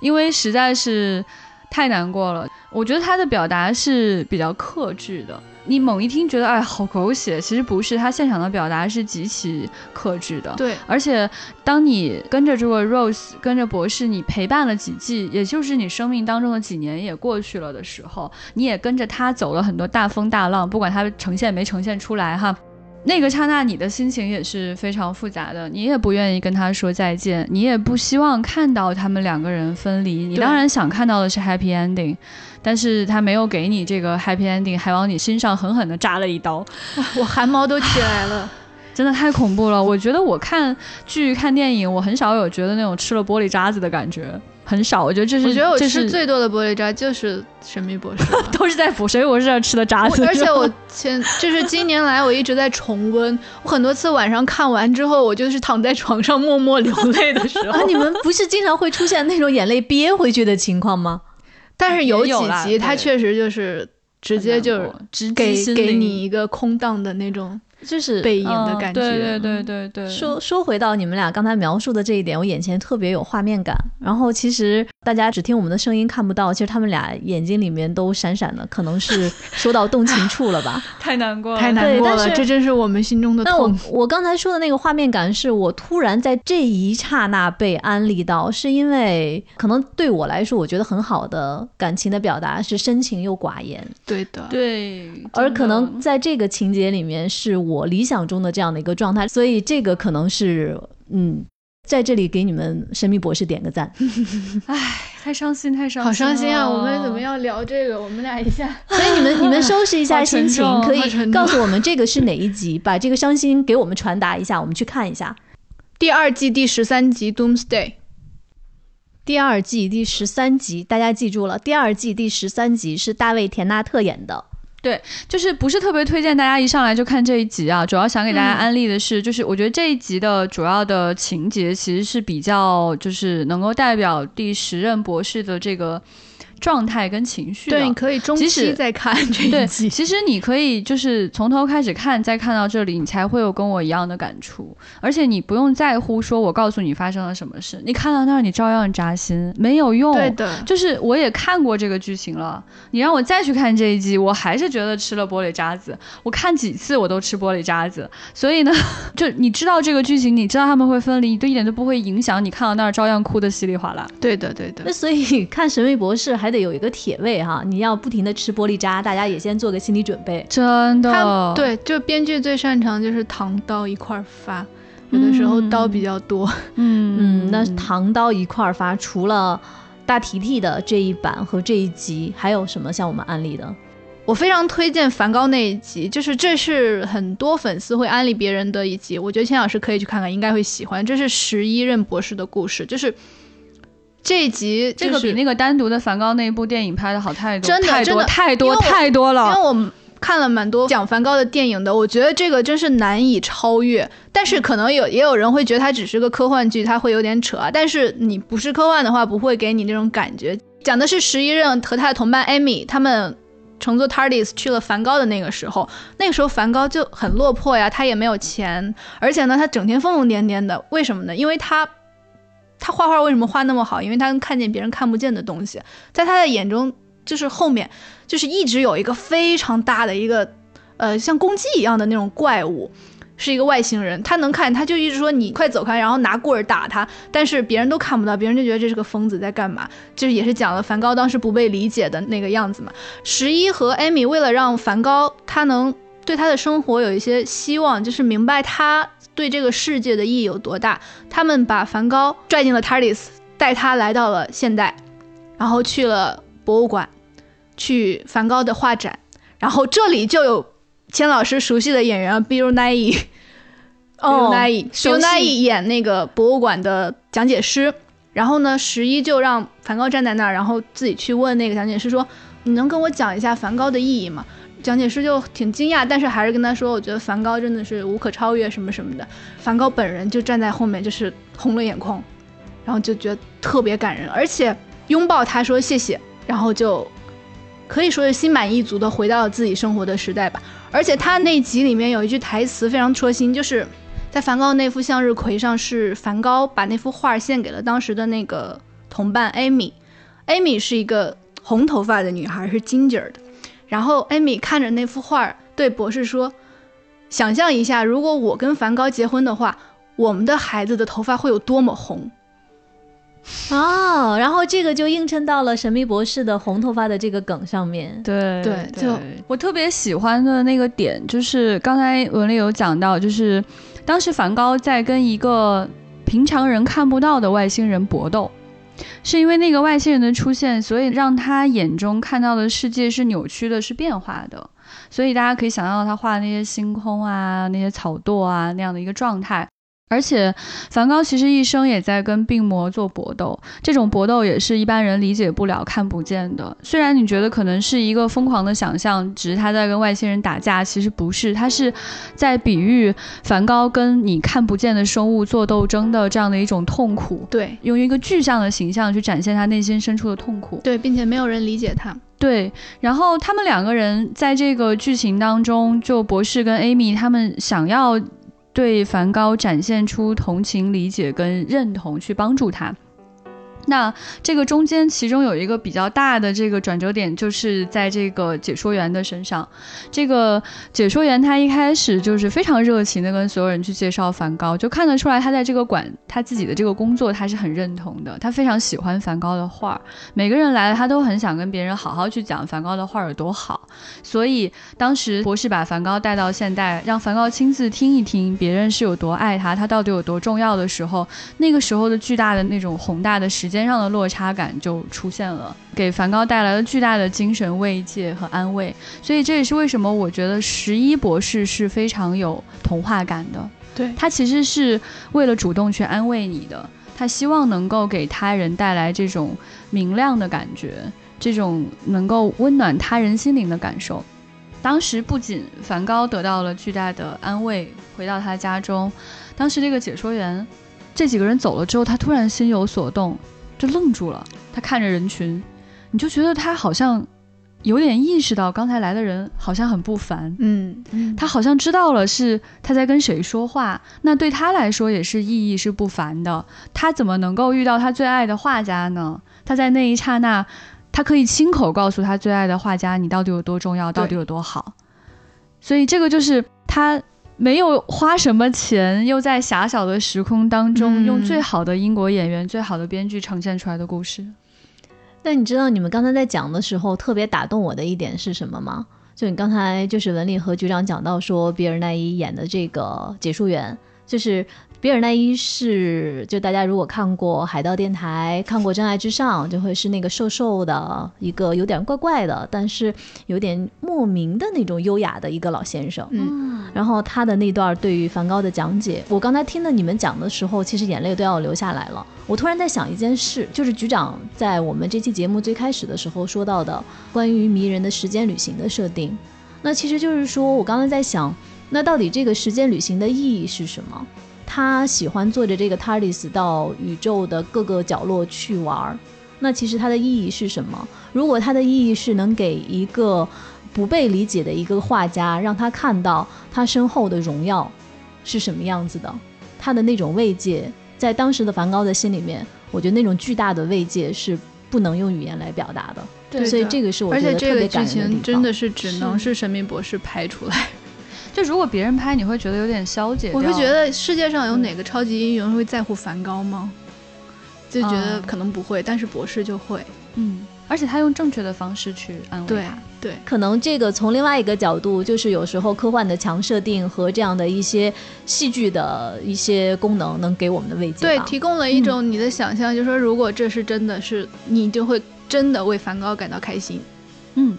Speaker 2: 因为实在是太难过了。我觉得他的表达是比较克制的。你猛一听觉得哎好狗血，其实不是，他现场的表达是极其克制的。
Speaker 3: 对，
Speaker 2: 而且当你跟着这个 Rose，跟着博士，你陪伴了几季，也就是你生命当中的几年也过去了的时候，你也跟着他走了很多大风大浪，不管他呈现没呈现出来哈。那个刹那，你的心情也是非常复杂的，你也不愿意跟他说再见，你也不希望看到他们两个人分离，你当然想看到的是 happy ending，但是他没有给你这个 happy ending，还往你身上狠狠地扎了一刀，
Speaker 3: 我汗毛都起来了。
Speaker 2: 真的太恐怖了！我觉得我看剧、看电影，我很少有觉得那种吃了玻璃渣子的感觉，很少。我觉得这是
Speaker 3: 我觉得我
Speaker 2: 吃
Speaker 3: 最多的玻璃渣就是《神秘博士》，
Speaker 2: 都是在《神秘博士》上吃的渣子。
Speaker 3: 而且 我前就是今年来，我一直在重温，我很多次晚上看完之后，我就是躺在床上默默流泪的时候。
Speaker 1: 啊，你们不是经常会出现那种眼泪憋回去的情况吗？
Speaker 3: 但是有几集，它确实就是直接就是给给你一个空荡的那种。
Speaker 1: 就是
Speaker 3: 背影的感觉，
Speaker 2: 对对对对对。
Speaker 1: 说说回到你们俩刚才描述的这一点，我眼前特别有画面感。然后其实大家只听我们的声音看不到，其实他们俩眼睛里面都闪闪的，可能是说到动情处了吧？
Speaker 2: 太难过了，
Speaker 3: 太难过了，这真是我们心中的痛。
Speaker 1: 我刚才说的那个画面感，是我突然在这一刹那被安利到，是因为可能对我来说，我觉得很好的感情的表达是深情又寡言。
Speaker 3: 对的，
Speaker 2: 对。
Speaker 1: 而可能在这个情节里面是。我理想中的这样的一个状态，所以这个可能是，嗯，在这里给你们神秘博士点个赞。
Speaker 2: 唉，太伤心，太伤心，
Speaker 3: 好伤心啊！我们怎么要聊这个？我们俩一下，
Speaker 1: 所以你们你们收拾一下心情，可以告诉我们这个是哪一集，把这个伤心给我们传达一下，我们去看一下
Speaker 3: 第二季第十三集《Doomsday》。
Speaker 1: 第二季第十三集，大家记住了，第二季第十三集是大卫·田纳特演的。
Speaker 2: 对，就是不是特别推荐大家一上来就看这一集啊。主要想给大家安利的是，就是我觉得这一集的主要的情节其实是比较，就是能够代表第十任博士的这个状态跟情绪的。
Speaker 3: 对，你可以中期再看 这
Speaker 2: 对，
Speaker 3: 一集。
Speaker 2: 其实你可以就是从头开始看，再看到这里，你才会有跟我一样的感触。而且你不用在乎说我告诉你发生了什么事，你看到那儿你照样扎心，没有用。
Speaker 3: 对的，
Speaker 2: 就是我也看过这个剧情了，你让我再去看这一季，我还是觉得吃了玻璃渣子。我看几次我都吃玻璃渣子，所以呢，就你知道这个剧情，你知道他们会分离，你都一点都不会影响你看到那儿照样哭的稀里哗啦。
Speaker 3: 对的，对的
Speaker 1: 那。所以看《神秘博士》还得有一个铁胃哈，你要不停的吃玻璃渣，大家也先做个心理准备。
Speaker 2: 真的，
Speaker 3: 他对，就编剧最擅长就是唐刀一块儿发，有的时候刀比较多。
Speaker 2: 嗯
Speaker 1: 嗯，那唐刀一块儿发，除了大提提的这一版和这一集，还有什么向我们安利的？
Speaker 3: 我非常推荐梵高那一集，就是这是很多粉丝会安利别人的一集，我觉得千老师可以去看看，应该会喜欢。这是十一任博士的故事，就是这一集、就是，
Speaker 2: 这个比那个单独的梵高那一部电影拍的好太多，
Speaker 3: 真的
Speaker 2: 太多
Speaker 3: 真的
Speaker 2: 太多太多了
Speaker 3: 因为。我们看了蛮多讲梵高的电影的，我觉得这个真是难以超越。但是可能有也有人会觉得它只是个科幻剧，它会有点扯啊。但是你不是科幻的话，不会给你那种感觉。讲的是十一任和他的同伴艾米他们。乘坐 TARDIS 去了梵高的那个时候，那个时候梵高就很落魄呀，他也没有钱，而且呢，他整天疯疯癫癫的。为什么呢？因为他他画画为什么画那么好？因为他能看见别人看不见的东西，在他的眼中，就是后面就是一直有一个非常大的一个呃像公鸡一样的那种怪物，是一个外星人。他能看，他就一直说你快走开，然后拿棍儿打他，但是别人都看不到，别人就觉得这是个疯子在干嘛。就是也是讲了梵高当时不被理解的那个样子嘛。十一和艾米为了让梵高他能对他的生活有一些希望，就是明白他对这个世界的意义有多大，他们把梵高拽进了 TARDIS，带他来到了现代，然后去了博物馆，去梵高的画展，然后这里就有千老师熟悉的演员 Bill。
Speaker 1: 哦
Speaker 3: Bill Nye，
Speaker 1: 熟
Speaker 3: Bill
Speaker 1: 悉
Speaker 3: Nye 演那个博物馆的讲解师，然后呢，十一就让梵高站在那儿，然后自己去问那个讲解师说：“你能跟我讲一下梵高的意义吗？”讲解师就挺惊讶，但是还是跟他说：“我觉得梵高真的是无可超越，什么什么的。”梵高本人就站在后面，就是红了眼眶，然后就觉得特别感人，而且拥抱他说谢谢，然后就可以说是心满意足的回到了自己生活的时代吧。而且他那集里面有一句台词非常戳心，就是在梵高那幅向日葵上，是梵高把那幅画献给了当时的那个同伴艾米。艾米是一个红头发的女孩，是 ginger 的。然后艾米看着那幅画，对博士说：“想象一下，如果我跟梵高结婚的话，我们的孩子的头发会有多么红。”
Speaker 1: 哦，然后这个就映衬到了神秘博士的红头发的这个梗上面。
Speaker 2: 对
Speaker 3: 对就
Speaker 2: 我特别喜欢的那个点，就是刚才文丽有讲到，就是当时梵高在跟一个平常人看不到的外星人搏斗，是因为那个外星人的出现，所以让他眼中看到的世界是扭曲的，是变化的。所以大家可以想象到他画的那些星空啊、那些草垛啊那样的一个状态。而且，梵高其实一生也在跟病魔做搏斗，这种搏斗也是一般人理解不了、看不见的。虽然你觉得可能是一个疯狂的想象，只是他在跟外星人打架，其实不是，他是在比喻梵高跟你看不见的生物做斗争的这样的一种痛苦，
Speaker 3: 对
Speaker 2: 用一个具象的形象去展现他内心深处的痛苦。
Speaker 3: 对，并且没有人理解他。
Speaker 2: 对，然后他们两个人在这个剧情当中，就博士跟 Amy 他们想要对梵高展现出同情、理解跟认同，去帮助他。那这个中间，其中有一个比较大的这个转折点，就是在这个解说员的身上。这个解说员他一开始就是非常热情的跟所有人去介绍梵高，就看得出来他在这个馆他自己的这个工作他是很认同的，他非常喜欢梵高的画，每个人来了他都很想跟别人好好去讲梵高的画有多好。所以当时博士把梵高带到现代，让梵高亲自听一听别人是有多爱他，他到底有多重要的时候，那个时候的巨大的那种宏大的时间上的落差感就出现了，给梵高带来了巨大的精神慰藉和安慰。所以这也是为什么我觉得十一博士是非常有童话感的。
Speaker 3: 对
Speaker 2: 他其实是为了主动去安慰你的，他希望能够给他人带来这种明亮的感觉，这种能够温暖他人心灵的感受。当时不仅梵高得到了巨大的安慰，回到他家中，当时这个解说员，这几个人走了之后，他突然心有所动，就愣住了。他看着人群，你就觉得他好像有点意识到刚才来的人好像很不凡，
Speaker 3: 嗯，
Speaker 2: 他好像知道了是他在跟谁说话，那对他来说也是意义是不凡的。他怎么能够遇到他最爱的画家呢？他在那一刹那，他可以亲口告诉他最爱的画家，你到底有多重要，到底有多好。所以这个就是他没有花什么钱，又在狭小的时空当中，用最好的英国演员、最好的编剧呈现出来的故事。
Speaker 1: 那你知道你们刚才在讲的时候，特别打动我的一点是什么吗？就你刚才就是文丽和局长讲到说，比尔奈伊演的这个解说员，就是比尔奈伊是，就大家如果看过《海盗电台》，看过《真爱至上》，就会是那个瘦瘦的一个有点怪怪的，但是有点莫名的那种优雅的一个老先生。
Speaker 3: 嗯，
Speaker 1: 然后他的那段对于梵高的讲解，我刚才听了你们讲的时候，其实眼泪都要流下来了。我突然在想一件事，就是局长在我们这期节目最开始的时候说到的关于迷人的时间旅行的设定，那其实就是说我刚才在想，那到底这个时间旅行的意义是什么？他喜欢坐着这个 TARDIS 到宇宙的各个角落去玩儿，那其实它的意义是什么？如果它的意义是能给一个不被理解的一个画家，让他看到他身后的荣耀是什么样子的，他的那种慰藉，在当时的梵高的心里面，我觉得那种巨大的慰藉是不能用语言来表达的。
Speaker 3: 对
Speaker 1: 所以这个是我觉得特别
Speaker 3: 这个剧
Speaker 1: 感人的地方。
Speaker 3: 情真的是只能
Speaker 2: 是
Speaker 3: 是神秘博士拍出来。
Speaker 2: 就如果别人拍，你会觉得有点消解。
Speaker 3: 我会觉得世界上有哪个超级英雄会在乎梵高吗？就觉得
Speaker 2: 啊
Speaker 3: 可能不会，但是博士就会。
Speaker 2: 嗯，而且他用正确的方式去安慰
Speaker 3: 对
Speaker 2: 他。
Speaker 3: 对，
Speaker 1: 可能这个从另外一个角度，就是有时候科幻的强设定和这样的一些戏剧的一些功能，能给我们的慰藉
Speaker 3: 对，提供了一种你的想象，就是说如果这是真的是，你就会真的为梵高感到开心。
Speaker 2: 嗯，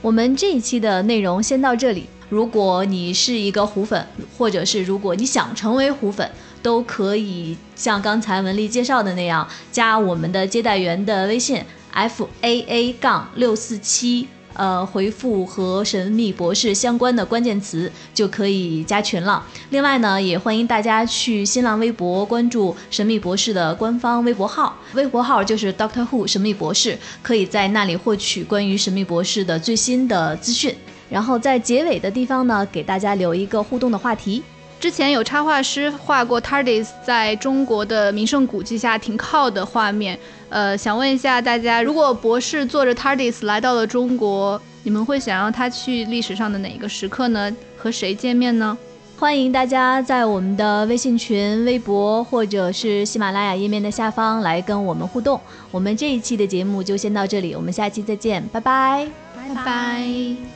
Speaker 1: 我们这一期的内容先到这里。如果你是一个虎粉，或者是如果你想成为虎粉，都可以像刚才文丽介绍的那样，加我们的接待员的微信 f a a 杠六四七，呃，回复和神秘博士相关的关键词就可以加群了。另外呢，也欢迎大家去新浪微博关注神秘博士的官方微博号，微博号就是 Doctor Who 神秘博士，可以在那里获取关于神秘博士的最新的资讯。然后在结尾的地方呢，给大家留一个互动的话题。
Speaker 3: 之前有插画师画过 TARDIS 在中国的名胜古迹下停靠的画面，呃，想问一下大家，如果博士坐着 TARDIS 来到了中国，你们会想让他去历史上的哪一个时刻呢？和谁见面呢？
Speaker 1: 欢迎大家在我们的微信群、微博或者是喜马拉雅页面的下方来跟我们互动。我们这一期的节目就先到这里，我们下期再见，拜拜。
Speaker 3: 拜拜